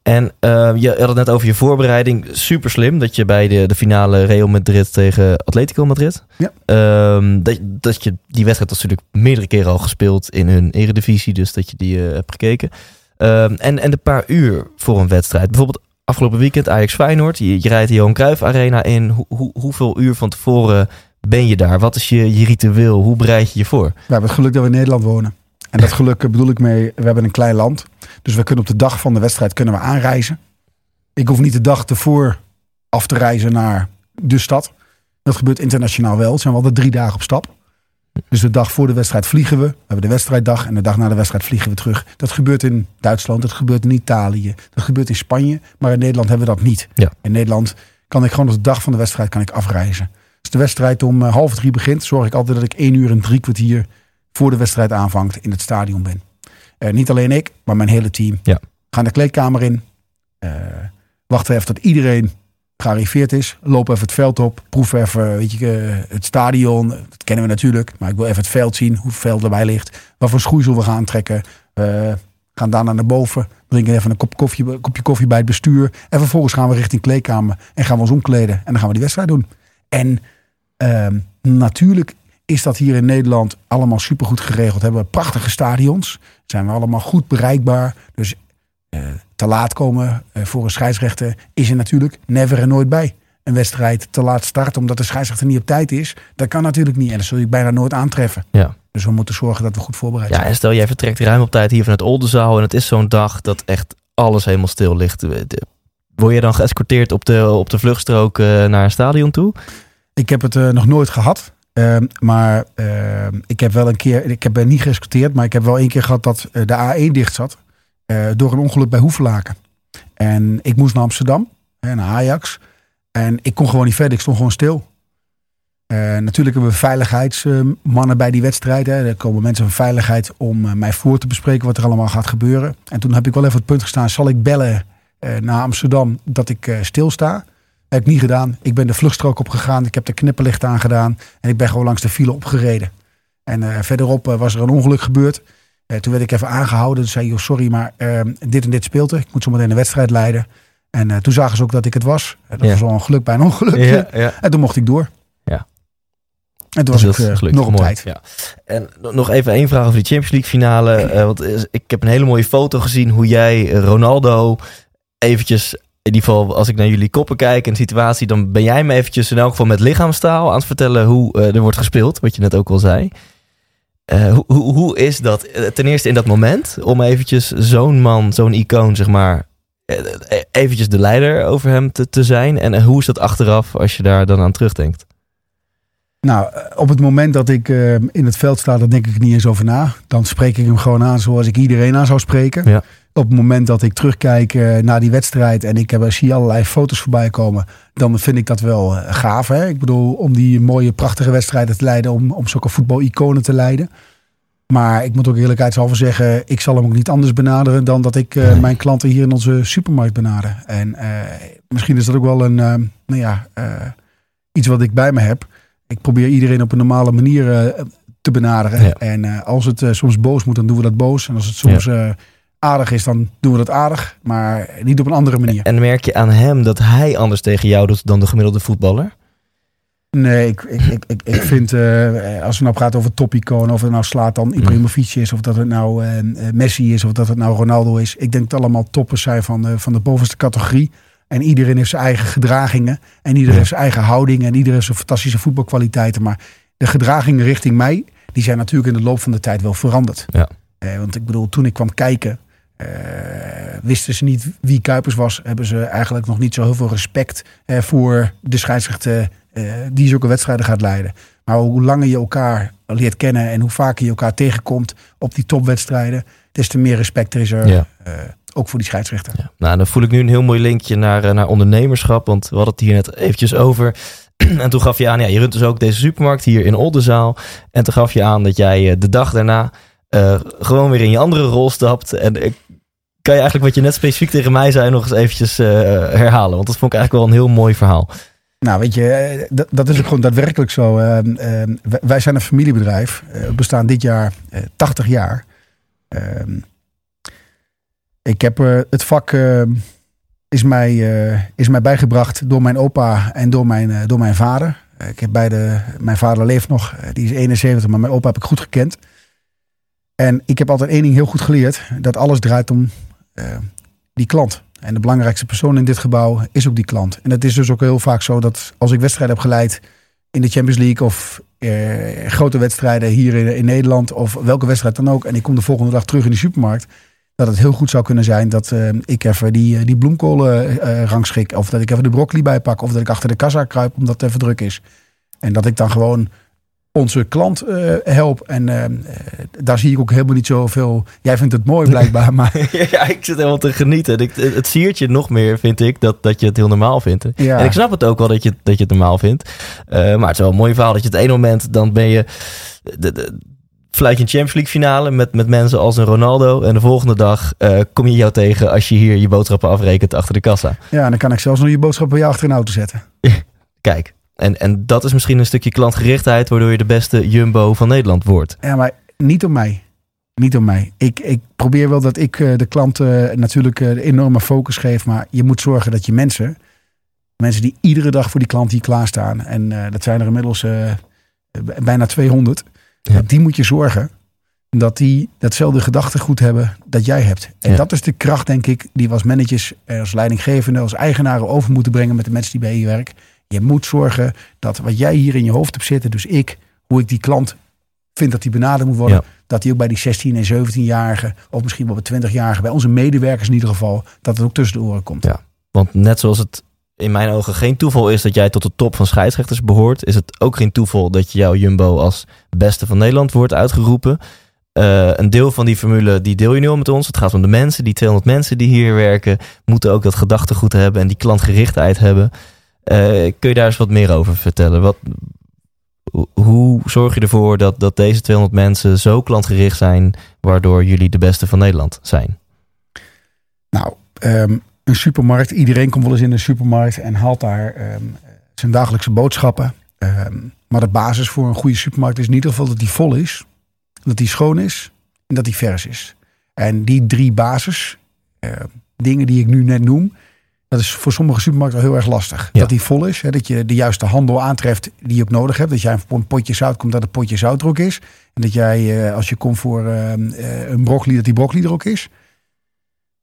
En eh, je had het net over je voorbereiding. Super slim dat je bij de, de finale Real Madrid tegen Atletico Madrid. Ja. Ehm, dat, dat je die wedstrijd was natuurlijk meerdere keren al gespeeld in hun eredivisie. Dus dat je die eh, hebt gekeken. Ehm, en, en de paar uur voor een wedstrijd. Bijvoorbeeld afgelopen weekend Ajax Feyenoord. Je, je rijdt de Johan Cruijff Arena in. Hoe, hoe, hoeveel uur van tevoren ben je daar? Wat is je, je ritueel? Hoe bereid je je voor? We hebben het geluk dat we in Nederland wonen. En dat geluk bedoel ik mee, we hebben een klein land. Dus we kunnen op de dag van de wedstrijd kunnen we aanreizen. Ik hoef niet de dag ervoor af te reizen naar de stad. Dat gebeurt internationaal wel. Het zijn wel de drie dagen op stap. Dus de dag voor de wedstrijd vliegen we. We hebben de wedstrijddag. En de dag na de wedstrijd vliegen we terug. Dat gebeurt in Duitsland. Dat gebeurt in Italië. Dat gebeurt in Spanje. Maar in Nederland hebben we dat niet. Ja. In Nederland kan ik gewoon op de dag van de wedstrijd kan ik afreizen. Als de wedstrijd om eh, half drie begint, zorg ik altijd dat ik één uur en drie kwartier voor de wedstrijd aanvangt in het stadion ben. Eh, niet alleen ik, maar mijn hele team. Ja. Gaan de kleedkamer in. eh, wachten even tot iedereen gearriveerd is. Lopen even het veld op. Proeven even weet je, eh, het stadion. Dat kennen we natuurlijk. Maar ik wil even het veld zien. Hoe het veld erbij ligt. Wat voor schoeisel we gaan aantrekken. Eh, gaan daarna naar boven. Drinken even een kop koffie, kopje koffie bij het bestuur. En vervolgens gaan we richting kleedkamer. En gaan we ons omkleden. En dan gaan we die wedstrijd doen. En ehm, natuurlijk is dat hier in Nederland allemaal supergoed geregeld. Hebben we prachtige stadions. Zijn we allemaal goed bereikbaar. Dus eh, te laat komen eh, voor een scheidsrechter is er natuurlijk never en nooit bij. Een wedstrijd te laat starten omdat de scheidsrechter niet op tijd is. Dat kan natuurlijk niet. En dat zul je bijna nooit aantreffen. Ja. Dus we moeten zorgen dat we goed voorbereid Ja, zijn. en stel jij vertrekt ruim op tijd hier vanuit Oldenzaal en het is zo'n dag dat echt alles helemaal stil ligt. Word je dan geëscorteerd op de, op de vluchtstrook eh, naar een stadion toe? Ik heb het nog nooit gehad. Ehm, maar ehm, ik heb wel een keer, ik heb niet geëscorteerd, maar ik heb wel één keer gehad dat eh, de A1 dicht zat. eh, door een ongeluk bij Hoevelaken. En ik moest naar Amsterdam, hè, naar Ajax. En ik kon gewoon niet verder, ik stond gewoon stil. Eh, natuurlijk hebben we veiligheidsmannen bij die wedstrijd. Hè. Er komen mensen van veiligheid om mij voor te bespreken wat er allemaal gaat gebeuren. En toen heb ik wel even het punt gestaan, zal ik bellen naar Amsterdam dat ik stilsta? Heb ik niet gedaan. Ik ben de vluchtstrook opgegaan. Ik heb de knipperlicht aangedaan. En ik ben gewoon langs de file opgereden. En eh, verderop eh, was er een ongeluk gebeurd. Eh, toen werd ik even aangehouden. Toen zei joh, sorry, maar eh, dit en dit speelde. Ik moet zo meteen een wedstrijd leiden. En toen zagen ze ook dat ik het was. Dat Ja. was wel een geluk bij een ongeluk. ja. En toen mocht ik door. Ja. En toen was Dat ik gelukt. nog op Mooi. tijd. Ja. En no- nog even één vraag over die Champions League finale. Want ik heb een hele mooie foto gezien hoe jij Ronaldo eventjes... In ieder geval, als ik naar jullie koppen kijk en situatie, dan ben jij me eventjes in elk geval met lichaamstaal aan het vertellen hoe eh, er wordt gespeeld, wat je net ook al zei. Eh, hoe, hoe, hoe is dat eh, ten eerste in dat moment om eventjes zo'n man, zo'n icoon, zeg maar, eventjes de leider over hem te, te zijn? En hoe is dat achteraf als je daar dan aan terugdenkt? Nou, op het moment dat ik eh, in het veld sta, dan denk ik er niet eens over na. Dan spreek ik hem gewoon aan zoals ik iedereen aan zou spreken. Ja. Op het moment dat ik terugkijk eh, naar die wedstrijd en ik heb, zie allerlei foto's voorbij komen, dan vind ik dat wel eh, gaaf. Hè? Ik bedoel, om die mooie, prachtige wedstrijden te leiden, om, om zulke voetbaliconen te leiden. Maar ik moet ook eerlijkheidshalve zeggen, ik zal hem ook niet anders benaderen dan dat ik Nee. mijn klanten hier in onze supermarkt benader. En misschien is dat ook wel een, nou ja, iets wat ik bij me heb. Ik probeer iedereen op een normale manier eh, te benaderen. Ja. En eh, als het eh, soms boos moet, dan doen we dat boos. En als het soms aardig is, dan doen we dat aardig. Maar niet op een andere manier. En merk je aan hem dat hij anders tegen jou doet dan de gemiddelde voetballer? Nee, ik, ik, ik, ik, vind, als we nou praten over topiconen, of het nou slaat dan Ibrahimovic is, of dat het nou Messi is, of dat het nou Ronaldo is. Ik denk dat het allemaal toppers zijn van, van de bovenste categorie. En iedereen heeft zijn eigen gedragingen. En iedereen heeft zijn eigen houding. En iedereen heeft zijn fantastische voetbalkwaliteiten. Maar de gedragingen richting mij, die zijn natuurlijk in de loop van de tijd wel veranderd. Ja. Eh, want ik bedoel, toen ik kwam kijken, eh, wisten ze niet wie Kuipers was. Hebben ze eigenlijk nog niet zo heel veel respect eh, voor de scheidsrechter die zulke wedstrijden gaat leiden. Maar hoe langer je elkaar leert kennen en hoe vaker je elkaar tegenkomt op die topwedstrijden, des te meer respect er is er Ja. Ook voor die scheidsrechter. Ja. Nou, dan voel ik nu een heel mooi linkje naar, eh, naar ondernemerschap. Want we hadden het hier net eventjes over. En toen gaf je aan, ja, je runt dus ook deze supermarkt hier in Oldenzaal. En toen gaf je aan dat jij eh, de dag daarna eh, gewoon weer in je andere rol stapt. En ik kan je eigenlijk wat je net specifiek tegen mij zei nog eens eventjes herhalen? Want dat vond ik eigenlijk wel een heel mooi verhaal. Nou, weet je, dat, dat is ook gewoon daadwerkelijk zo. Ehm, ehm, wij- zijn een familiebedrijf. We bestaan dit jaar eh, 80 jaar. Ehm, ik heb eh, het vak ehm, is, mij, eh, is mij bijgebracht door mijn opa en door mijn, eh, door mijn vader. Eh, ik heb beide, mijn vader leeft nog, eh, die is 71, maar mijn opa heb ik goed gekend. En ik heb altijd één ding heel goed geleerd: dat alles draait om eh, die klant. En de belangrijkste persoon in dit gebouw is ook die klant. En het is dus ook heel vaak zo dat als ik wedstrijden heb geleid in de Champions League of eh, grote wedstrijden hier in, in Nederland of welke wedstrijd dan ook. En ik kom de volgende dag terug in de supermarkt. Dat het heel goed zou kunnen zijn dat eh, ik even die, eh, die bloemkolen eh, rangschik. Of dat ik even de broccoli bijpak. Of dat ik achter de kassa kruip omdat het even druk is. En dat ik dan gewoon onze klant help. En daar zie ik ook helemaal niet zoveel. Jij vindt het mooi blijkbaar, maar ja, ik zit helemaal te genieten. Ik, het siert je nog meer, vind ik, dat, dat je het heel normaal vindt. ja. En ik snap het ook wel dat je, dat je het normaal vindt. Maar het is wel een mooi verhaal dat je het ene moment, dan ben je... De, de, fluit je een Champions League finale met, met mensen als een Ronaldo. En de volgende dag eh, kom je jou tegen als je hier je boodschappen afrekent achter de kassa. ja, dan kan ik zelfs nog je boodschap bij jou achter een auto zetten. Kijk, en, en dat is misschien een stukje klantgerichtheid... waardoor je de beste Jumbo van Nederland wordt. Ja, maar niet om mij. Niet om mij. Ik, ik probeer wel dat ik eh, de klant eh, natuurlijk de enorme focus geef. Maar je moet zorgen dat je mensen, mensen die iedere dag voor die klant hier klaarstaan. En dat zijn er inmiddels bijna 200. Ja. Die moet je zorgen dat die datzelfde gedachtegoed hebben dat jij hebt. En Ja. dat is de kracht, denk ik, die we als managers, als leidinggevende, als eigenaren over moeten brengen met de mensen die bij je werken. Je moet zorgen dat wat jij hier in je hoofd hebt zitten, dus ik, hoe ik die klant vind dat die benaderd moet worden, Ja. dat die ook bij die 16 en 17-jarigen, of misschien wel bij 20-jarigen, bij onze medewerkers in ieder geval, dat het ook tussen de oren komt. Ja. Want net zoals het in mijn ogen geen toeval is dat jij tot de top van scheidsrechters behoort, is het ook geen toeval dat jouw Jumbo als beste van Nederland wordt uitgeroepen. Eh, een deel van die formule die deel je nu al met ons. Het gaat om de mensen, die 200 mensen die hier werken, moeten ook dat gedachtegoed hebben en die klantgerichtheid hebben. Eh, kun je daar eens wat meer over vertellen? Wat, hoe- zorg je ervoor dat, dat deze 200 mensen zo klantgericht zijn, waardoor jullie de beste van Nederland zijn? Nou, ehm, een supermarkt. Iedereen komt wel eens in een supermarkt en haalt daar ehm, zijn dagelijkse boodschappen. Ehm, maar de basis voor een goede supermarkt is in ieder geval dat die vol is, dat die schoon is en dat die vers is. En die drie basis ehm, dingen die ik nu net noem, dat is voor sommige supermarkten heel erg lastig. Ja. Dat die vol is, hè, dat je de juiste handel aantreft die je ook nodig hebt. Dat jij voor een potje zout komt, dat het potje zout er ook is. En dat jij, eh, als je komt voor eh, een broccoli, dat die broccoli er ook is.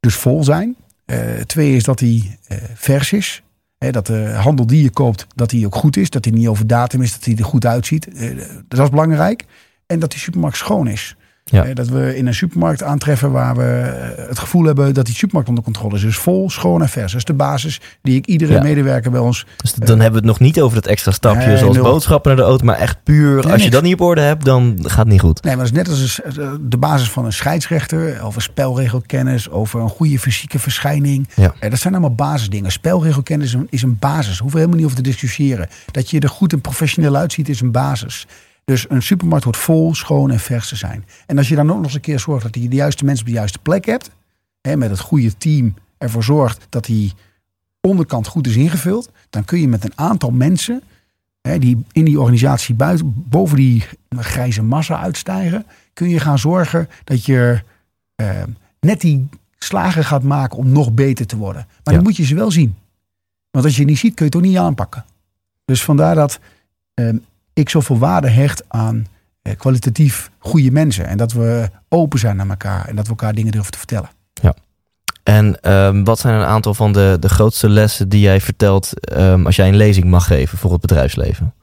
Dus vol zijn. Eh, twee is dat die eh, vers is. Dat de handel die je koopt, dat die ook goed is. Dat die niet over datum is, dat die er goed uitziet. Eh, dat is belangrijk. En dat die supermarkt schoon is. Ja. Eh, dat we in een supermarkt aantreffen waar we eh, het gevoel hebben dat die supermarkt onder controle is. Dus vol, schoon en vers. Dat is de basis die ik iedere Ja. medewerker bij ons... Dus dan hebben we het nog niet over dat extra stapje Nee, zoals nul. boodschappen naar de auto, maar echt puur als je dat niet op orde hebt, dan gaat het niet goed. Nee, maar dat is net als de basis van een scheidsrechter. Over spelregelkennis, over een goede fysieke verschijning. Ja. Eh, Dat zijn allemaal basisdingen. Spelregelkennis is een, is een basis. We helemaal niet over te discussiëren. Dat je er goed en professioneel uitziet is een basis. Dus een supermarkt hoort vol, schoon en vers te zijn. En als je dan ook nog eens een keer zorgt dat je de juiste mensen op de juiste plek hebt. Hè, met het goede team ervoor zorgt dat die onderkant goed is ingevuld. Dan kun je met een aantal mensen hè, die in die organisatie buiten, boven die grijze massa uitstijgen. Kun je gaan zorgen dat je eh, net die slagen gaat maken om nog beter te worden. Maar Ja. dan moet je ze wel zien. Want als je het niet ziet, kun je het ook niet aanpakken. Dus vandaar dat eh, ik zoveel waarde hecht aan eh, kwalitatief goede mensen. En dat we open zijn naar elkaar. En dat we elkaar dingen durven te vertellen. En ehm, wat zijn een aantal van de, de grootste lessen die jij vertelt ehm, als jij een lezing mag geven voor het bedrijfsleven?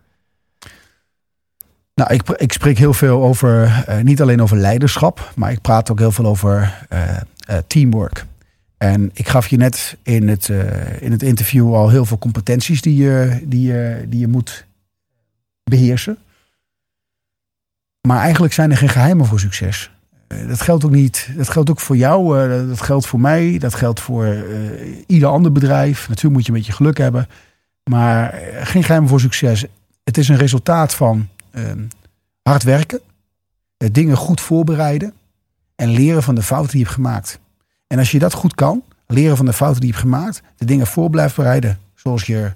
Nou, ik, ik spreek heel veel over, eh, niet alleen over leiderschap, maar ik praat ook heel veel over eh, teamwork. En ik gaf je net in het, in het interview al heel veel competenties die je, die, je, die je moet beheersen. Maar eigenlijk zijn er geen geheimen voor succes. Eh, dat geldt ook niet. Dat geldt ook voor jou. eh, dat geldt voor mij. Dat geldt voor eh, ieder ander bedrijf. Natuurlijk moet je een beetje geluk hebben. Maar geen geheimen voor succes. Het is een resultaat van ehm, hard werken, dingen goed voorbereiden en leren van de fouten die je hebt gemaakt. En als je dat goed kan, leren van de fouten die je hebt gemaakt, de dingen voor blijft bereiden, zoals je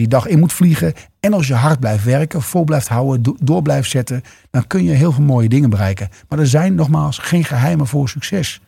die dag in moet vliegen, en als je hard blijft werken, vol blijft houden, do- door blijft zetten, dan kun je heel veel mooie dingen bereiken. Maar er zijn nogmaals geen geheimen voor succes.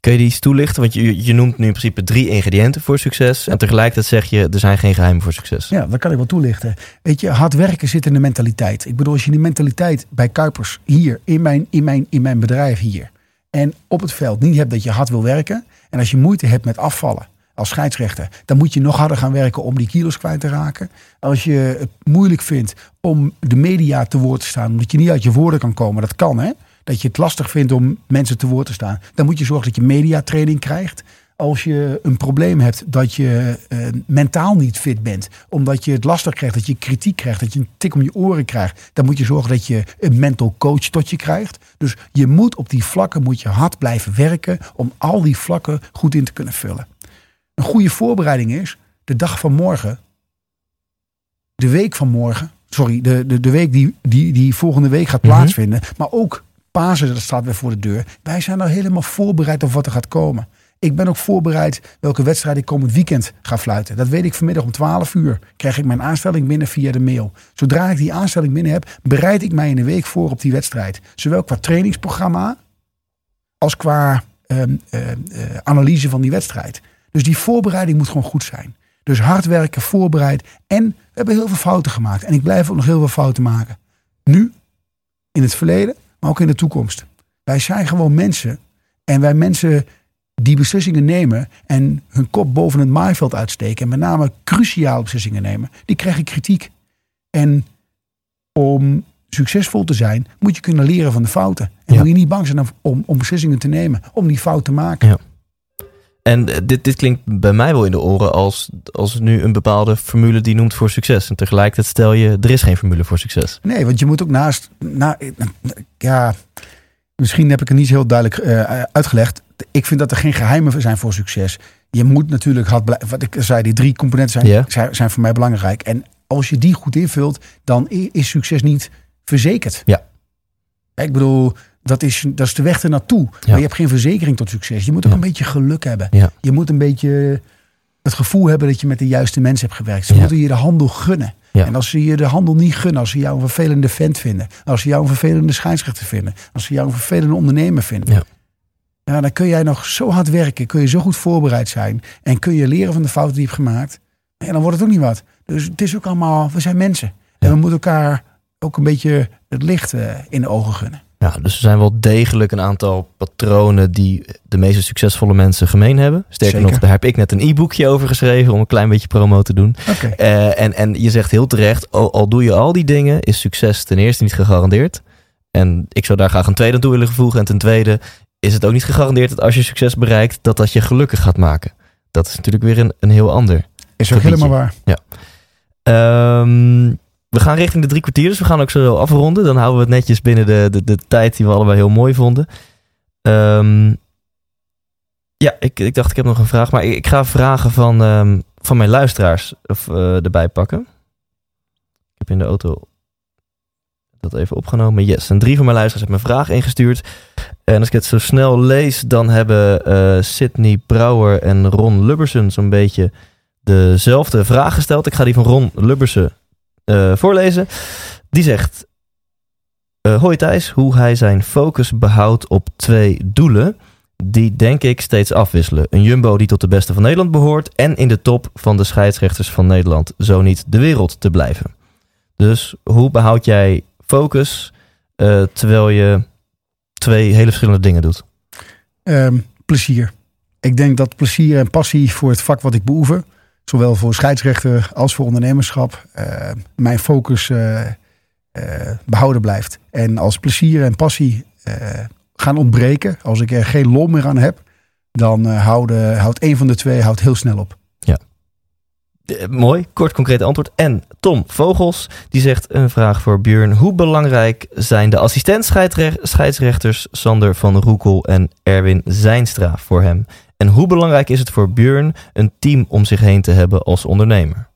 Kun je die eens toelichten? Want je, je noemt nu in principe drie ingrediënten voor succes. En tegelijkertijd zeg je, er zijn geen geheimen voor succes. Ja, dat kan ik wel toelichten. Weet je, hard werken zit in de mentaliteit. Ik bedoel, als je die mentaliteit bij Kuipers hier, in mijn, in mijn, in mijn bedrijf hier, en op het veld niet hebt dat je hard wil werken, en als je moeite hebt met afvallen als scheidsrechter, dan moet je nog harder gaan werken om die kilo's kwijt te raken. Als je het moeilijk vindt om de media te woord te staan, omdat je niet uit je woorden kan komen, dat kan hè. Dat je het lastig vindt om mensen te woord te staan. Dan moet je zorgen dat je mediatraining krijgt als je een probleem hebt dat je eh, mentaal niet fit bent, omdat je het lastig krijgt, dat je kritiek krijgt, dat je een tik om je oren krijgt, dan moet je zorgen dat je een mental coach tot je krijgt. Dus je moet op die vlakken moet je hard blijven werken om al die vlakken goed in te kunnen vullen. Een goede voorbereiding is de dag van morgen, de week van morgen, sorry, de, de, de week die, die, die volgende week gaat Mhm. plaatsvinden, maar ook Pasen, dat staat weer voor de deur. Wij zijn al helemaal voorbereid op wat er gaat komen. Ik ben ook voorbereid welke wedstrijd ik komend weekend ga fluiten. Dat weet ik vanmiddag om 12 uur. Krijg ik mijn aanstelling binnen via de mail. Zodra ik die aanstelling binnen heb, bereid ik mij in een week voor op die wedstrijd. Zowel qua trainingsprogramma als qua ehm, eh, eh, analyse van die wedstrijd. Dus die voorbereiding moet gewoon goed zijn. Dus hard werken, voorbereid. En we hebben heel veel fouten gemaakt. En ik blijf ook nog heel veel fouten maken. Nu, in het verleden, maar ook in de toekomst. Wij zijn gewoon mensen. En wij mensen die beslissingen nemen en hun kop boven het maaiveld uitsteken. En met name cruciale beslissingen nemen. Die krijgen kritiek. En om succesvol te zijn, moet je kunnen leren van de fouten. En Ja. moet je niet bang zijn om, om beslissingen te nemen. Om die fout te maken. Ja. En eh, dit, dit klinkt bij mij wel in de oren als, als nu een bepaalde formule die noemt voor succes. En tegelijkertijd stel je, er is geen formule voor succes. Nee, want je moet ook naast. Na, ja, misschien heb ik het niet heel duidelijk eh, uitgelegd. Ik vind dat er geen geheimen zijn voor succes. Je moet natuurlijk hard blijven. Wat ik zei, die drie componenten zijn, zijn, zijn voor mij belangrijk. En als je die goed invult, dan is succes niet verzekerd. Ja. Ik bedoel, dat is, dat is de weg ernaartoe. Maar je hebt geen verzekering tot succes. Je moet ook Ja. een beetje geluk hebben. Ja. Je moet een beetje het gevoel hebben dat je met de juiste mensen hebt gewerkt. Ze Ja. moeten je de handel gunnen. Ja. En als ze je de handel niet gunnen, als ze jou een vervelende vent vinden, als ze jou een vervelende scheidsrechter vinden, als ze jou een vervelende ondernemer vinden, Ja. ja, dan kun jij nog zo hard werken, kun je zo goed voorbereid zijn en kun je leren van de fouten die je hebt gemaakt. En dan wordt het ook niet wat. Dus het is ook allemaal, we zijn mensen. En Ja. we moeten elkaar ook een beetje het licht eh, in de ogen gunnen. Ja, dus er zijn wel degelijk een aantal patronen die de meeste succesvolle mensen gemeen hebben. Sterker Zeker. nog, daar heb ik net een e-boekje over geschreven om een klein beetje promo te doen. Eh, en, en je zegt heel terecht, al, al doe je al die dingen, is succes ten eerste niet gegarandeerd. En ik zou daar graag een tweede aan toe willen voegen. En ten tweede is het ook niet gegarandeerd dat als je succes bereikt, dat dat je gelukkig gaat maken. Dat is natuurlijk weer een, een heel ander. Is ook Gebiedje. helemaal waar. Ehm, we gaan richting de drie kwartier, dus we gaan ook zo afronden. Dan houden we het netjes binnen de, de, de tijd die we allebei heel mooi vonden. Ehm, ja, ik, ik dacht ik heb nog een vraag, maar ik, ik ga vragen van, ehm, van mijn luisteraars eh, erbij pakken. Ik heb in de auto dat even opgenomen. Yes, en drie van mijn luisteraars hebben mijn vraag ingestuurd. En als ik het zo snel lees, dan hebben eh Sydney Brouwer en Ron Lubbersen zo'n beetje dezelfde vraag gesteld. Ik ga die van Ron Lubbersen eh, voorlezen. Die zegt: eh, Hoi Thijs, hoe hij zijn focus behoudt op twee doelen. Die denk ik steeds afwisselen. Een jumbo die tot de beste van Nederland behoort. En in de top van de scheidsrechters van Nederland. Zo niet de wereld te blijven. Dus hoe behoud jij focus eh, terwijl je twee hele verschillende dingen doet? Ehm, plezier. Ik denk dat plezier en passie voor het vak wat ik beoefen, zowel voor scheidsrechter als voor ondernemerschap, eh, mijn focus eh, eh, behouden blijft. En als plezier en passie gaan ontbreken, als ik er geen lol meer aan heb, dan houdt een van de twee heel snel op. Eh, mooi, kort concreet antwoord. En Tom Vogels, die zegt een vraag voor Björn. Hoe belangrijk zijn de assistent-scheidsrechters Sander van Roekel en Erwin Zijnstra voor hem? En hoe belangrijk is het voor Björn een team om zich heen te hebben als ondernemer?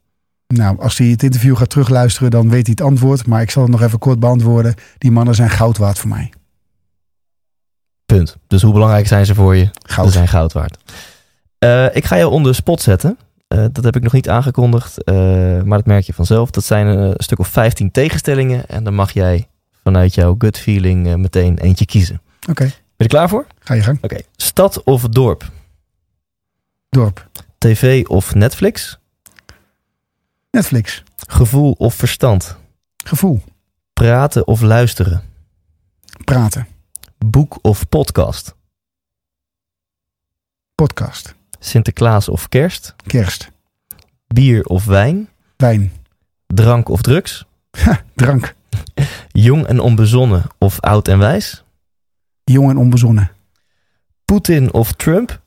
Nou, als hij het interview gaat terugluisteren, dan weet hij het antwoord. Maar ik zal het nog even kort beantwoorden. Die mannen zijn goud waard voor mij. Punt. Dus hoe belangrijk zijn ze voor je? Goud. Ze zijn goud waard. Eh, ik ga jou onder de spot zetten. Eh, dat heb ik nog niet aangekondigd, eh, maar dat merk je vanzelf. Dat zijn een stuk of 15 tegenstellingen. En dan mag jij vanuit jouw gut feeling meteen eentje kiezen. Oké, Ben je er klaar voor? ga je gang. Oké. Stad of dorp? Dorp. TV of Netflix? Netflix. Gevoel of verstand? Gevoel. Praten of luisteren? Praten. Boek of podcast? Podcast. Sinterklaas of kerst? Kerst. Bier of wijn? Wijn. Drank of drugs? Drank. Jong en onbezonnen of oud en wijs? Jong en onbezonnen. Poetin of Trump?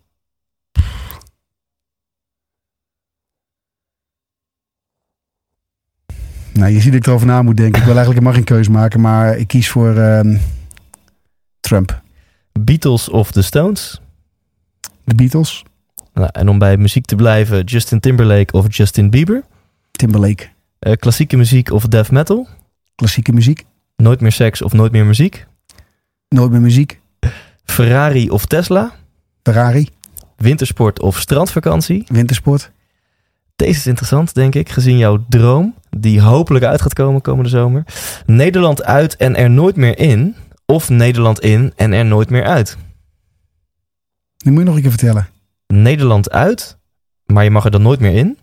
Nou, je ziet dat ik erover na moet denken. Ik wil eigenlijk helemaal geen keuze maken, maar ik kies voor ehm, Trump. Beatles of The Stones? De Beatles. Nou, en om bij muziek te blijven, Justin Timberlake of Justin Bieber? Timberlake. Eh, klassieke muziek of death metal? Klassieke muziek. Nooit meer seks of nooit meer muziek? Nooit meer muziek. Ferrari of Tesla? Ferrari. Wintersport of strandvakantie? Wintersport. Deze is interessant, denk ik, gezien jouw droom, die hopelijk uit gaat komen komende zomer. Nederland uit en er nooit meer in, of Nederland in en er nooit meer uit. Nu moet je nog een keer vertellen. Nederland uit, maar je mag er dan nooit meer in.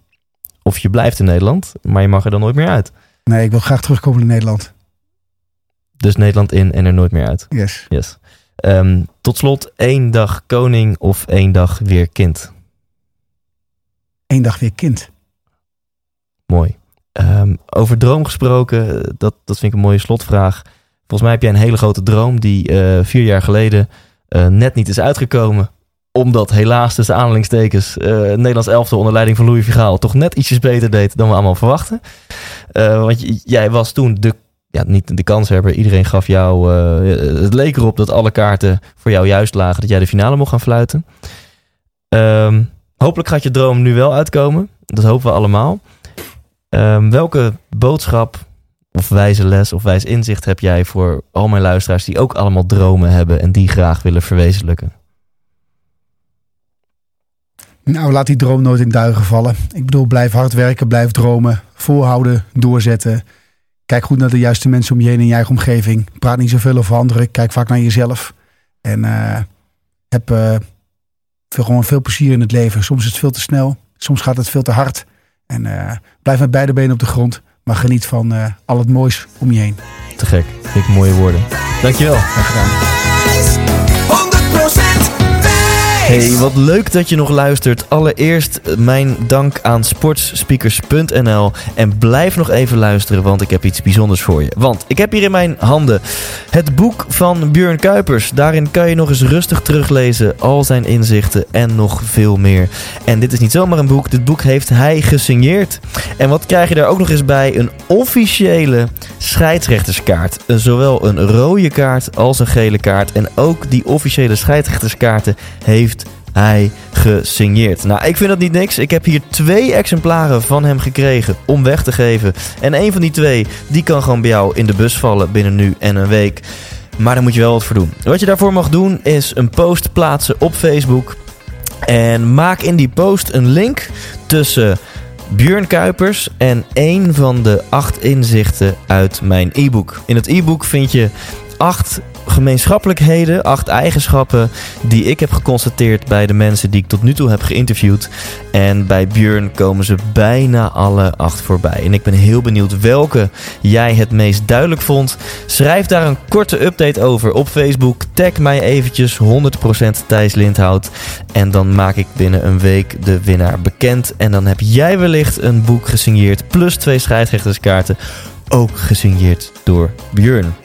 Of je blijft in Nederland, maar je mag er dan nooit meer uit. Nee, ik wil graag terugkomen in Nederland. Dus Nederland in en er nooit meer uit. Yes. Yes. Ehm, tot slot, één dag koning of één dag weer kind. Eén dag weer kind. Mooi. Ehm, over droom gesproken, dat, dat vind ik een mooie slotvraag. Volgens mij heb jij een hele grote droom die eh, vier jaar geleden eh, net niet is uitgekomen. Omdat helaas tussen aanhalingstekens het Nederlands elftal onder leiding van Louis Vergaal toch net ietsjes beter deed dan we allemaal verwachten. Want jij was toen de, ja, niet de kanshebber. Iedereen gaf jou, het leek erop dat alle kaarten voor jou juist lagen. Dat jij de finale mocht gaan fluiten. Ehm, hopelijk gaat je droom nu wel uitkomen. Dat hopen we allemaal. Ehm, welke boodschap of wijze les of wijs inzicht heb jij voor al mijn luisteraars die ook allemaal dromen hebben en die graag willen verwezenlijken? Nou, laat die droom nooit in duigen vallen. Ik bedoel, blijf hard werken, blijf dromen, volhouden, doorzetten. Kijk goed naar de juiste mensen om je heen in je eigen omgeving. Praat niet zoveel over anderen, kijk vaak naar jezelf. En eh, heb eh, veel, gewoon veel plezier in het leven. Soms is het veel te snel, soms gaat het veel te hard. En eh, blijf met beide benen op de grond, maar geniet van eh, al het moois om je heen. Te gek. Ik mooie woorden. Dankjewel. Graag gedaan. 100% wijs. Hey, wat leuk dat je nog luistert. Allereerst eh, mijn dank aan sportsspeakers.nl. En blijf nog even luisteren, want ik heb iets bijzonders voor je. Want ik heb hier in mijn handen het boek van Björn Kuipers. Daarin kan je nog eens rustig teruglezen, al zijn inzichten en nog veel meer. En dit is niet zomaar een boek, dit boek heeft hij gesigneerd. En wat krijg je daar ook nog eens bij? Een officiële scheidsrechterskaart. Zowel een rode kaart als een gele kaart. En ook die officiële scheidsrechterskaarten heeft hij gesigneerd. Nou, ik vind dat niet niks. Ik heb hier twee exemplaren van hem gekregen om weg te geven. En een van die twee, die kan gewoon bij jou in de bus vallen binnen nu en een week. Maar daar moet je wel wat voor doen. Wat je daarvoor mag doen is een post plaatsen op Facebook. En maak in die post een link tussen Björn Kuipers en één van de acht inzichten uit mijn e-book. In het e-book vind je acht gemeenschappelijkheden, acht eigenschappen die ik heb geconstateerd bij de mensen die ik tot nu toe heb geïnterviewd. En bij Björn komen ze bijna alle acht voorbij. En ik ben heel benieuwd welke jij het meest duidelijk vond. Schrijf daar een korte update over op Facebook. Tag mij eventjes 100% Thijs Lindhout. En dan maak ik binnen een week de winnaar bekend. En dan heb jij wellicht een boek gesigneerd. Plus twee scheidsrechterskaarten. Ook gesigneerd door Björn.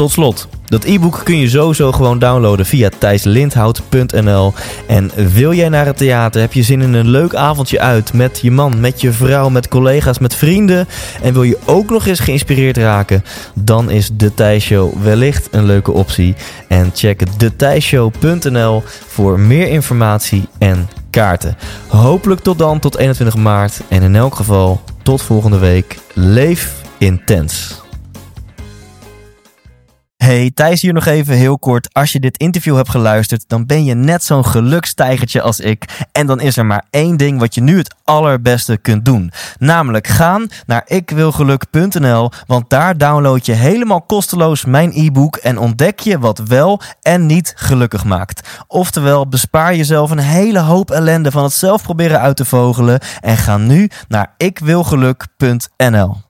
Tot slot, dat e-book kun je sowieso gewoon downloaden via thijslindhout.nl. En wil jij naar het theater, heb je zin in een leuk avondje uit met je man, met je vrouw, met collega's, met vrienden. En wil je ook nog eens geïnspireerd raken, dan is de Thijs Show wellicht een leuke optie. En check thethijsshow.nl voor meer informatie en kaarten. Hopelijk tot dan, tot 21 maart. En in elk geval, tot volgende week. Leef intens. Hey, Thijs hier nog even heel kort. Als je dit interview hebt geluisterd, dan ben je net zo'n gelukstijgertje als ik. En dan is er maar één ding wat je nu het allerbeste kunt doen. Namelijk gaan naar ikwilgeluk.nl, want daar download je helemaal kosteloos mijn e-book en ontdek je wat wel en niet gelukkig maakt. Oftewel, bespaar jezelf een hele hoop ellende van het zelf proberen uit te vogelen en ga nu naar ikwilgeluk.nl.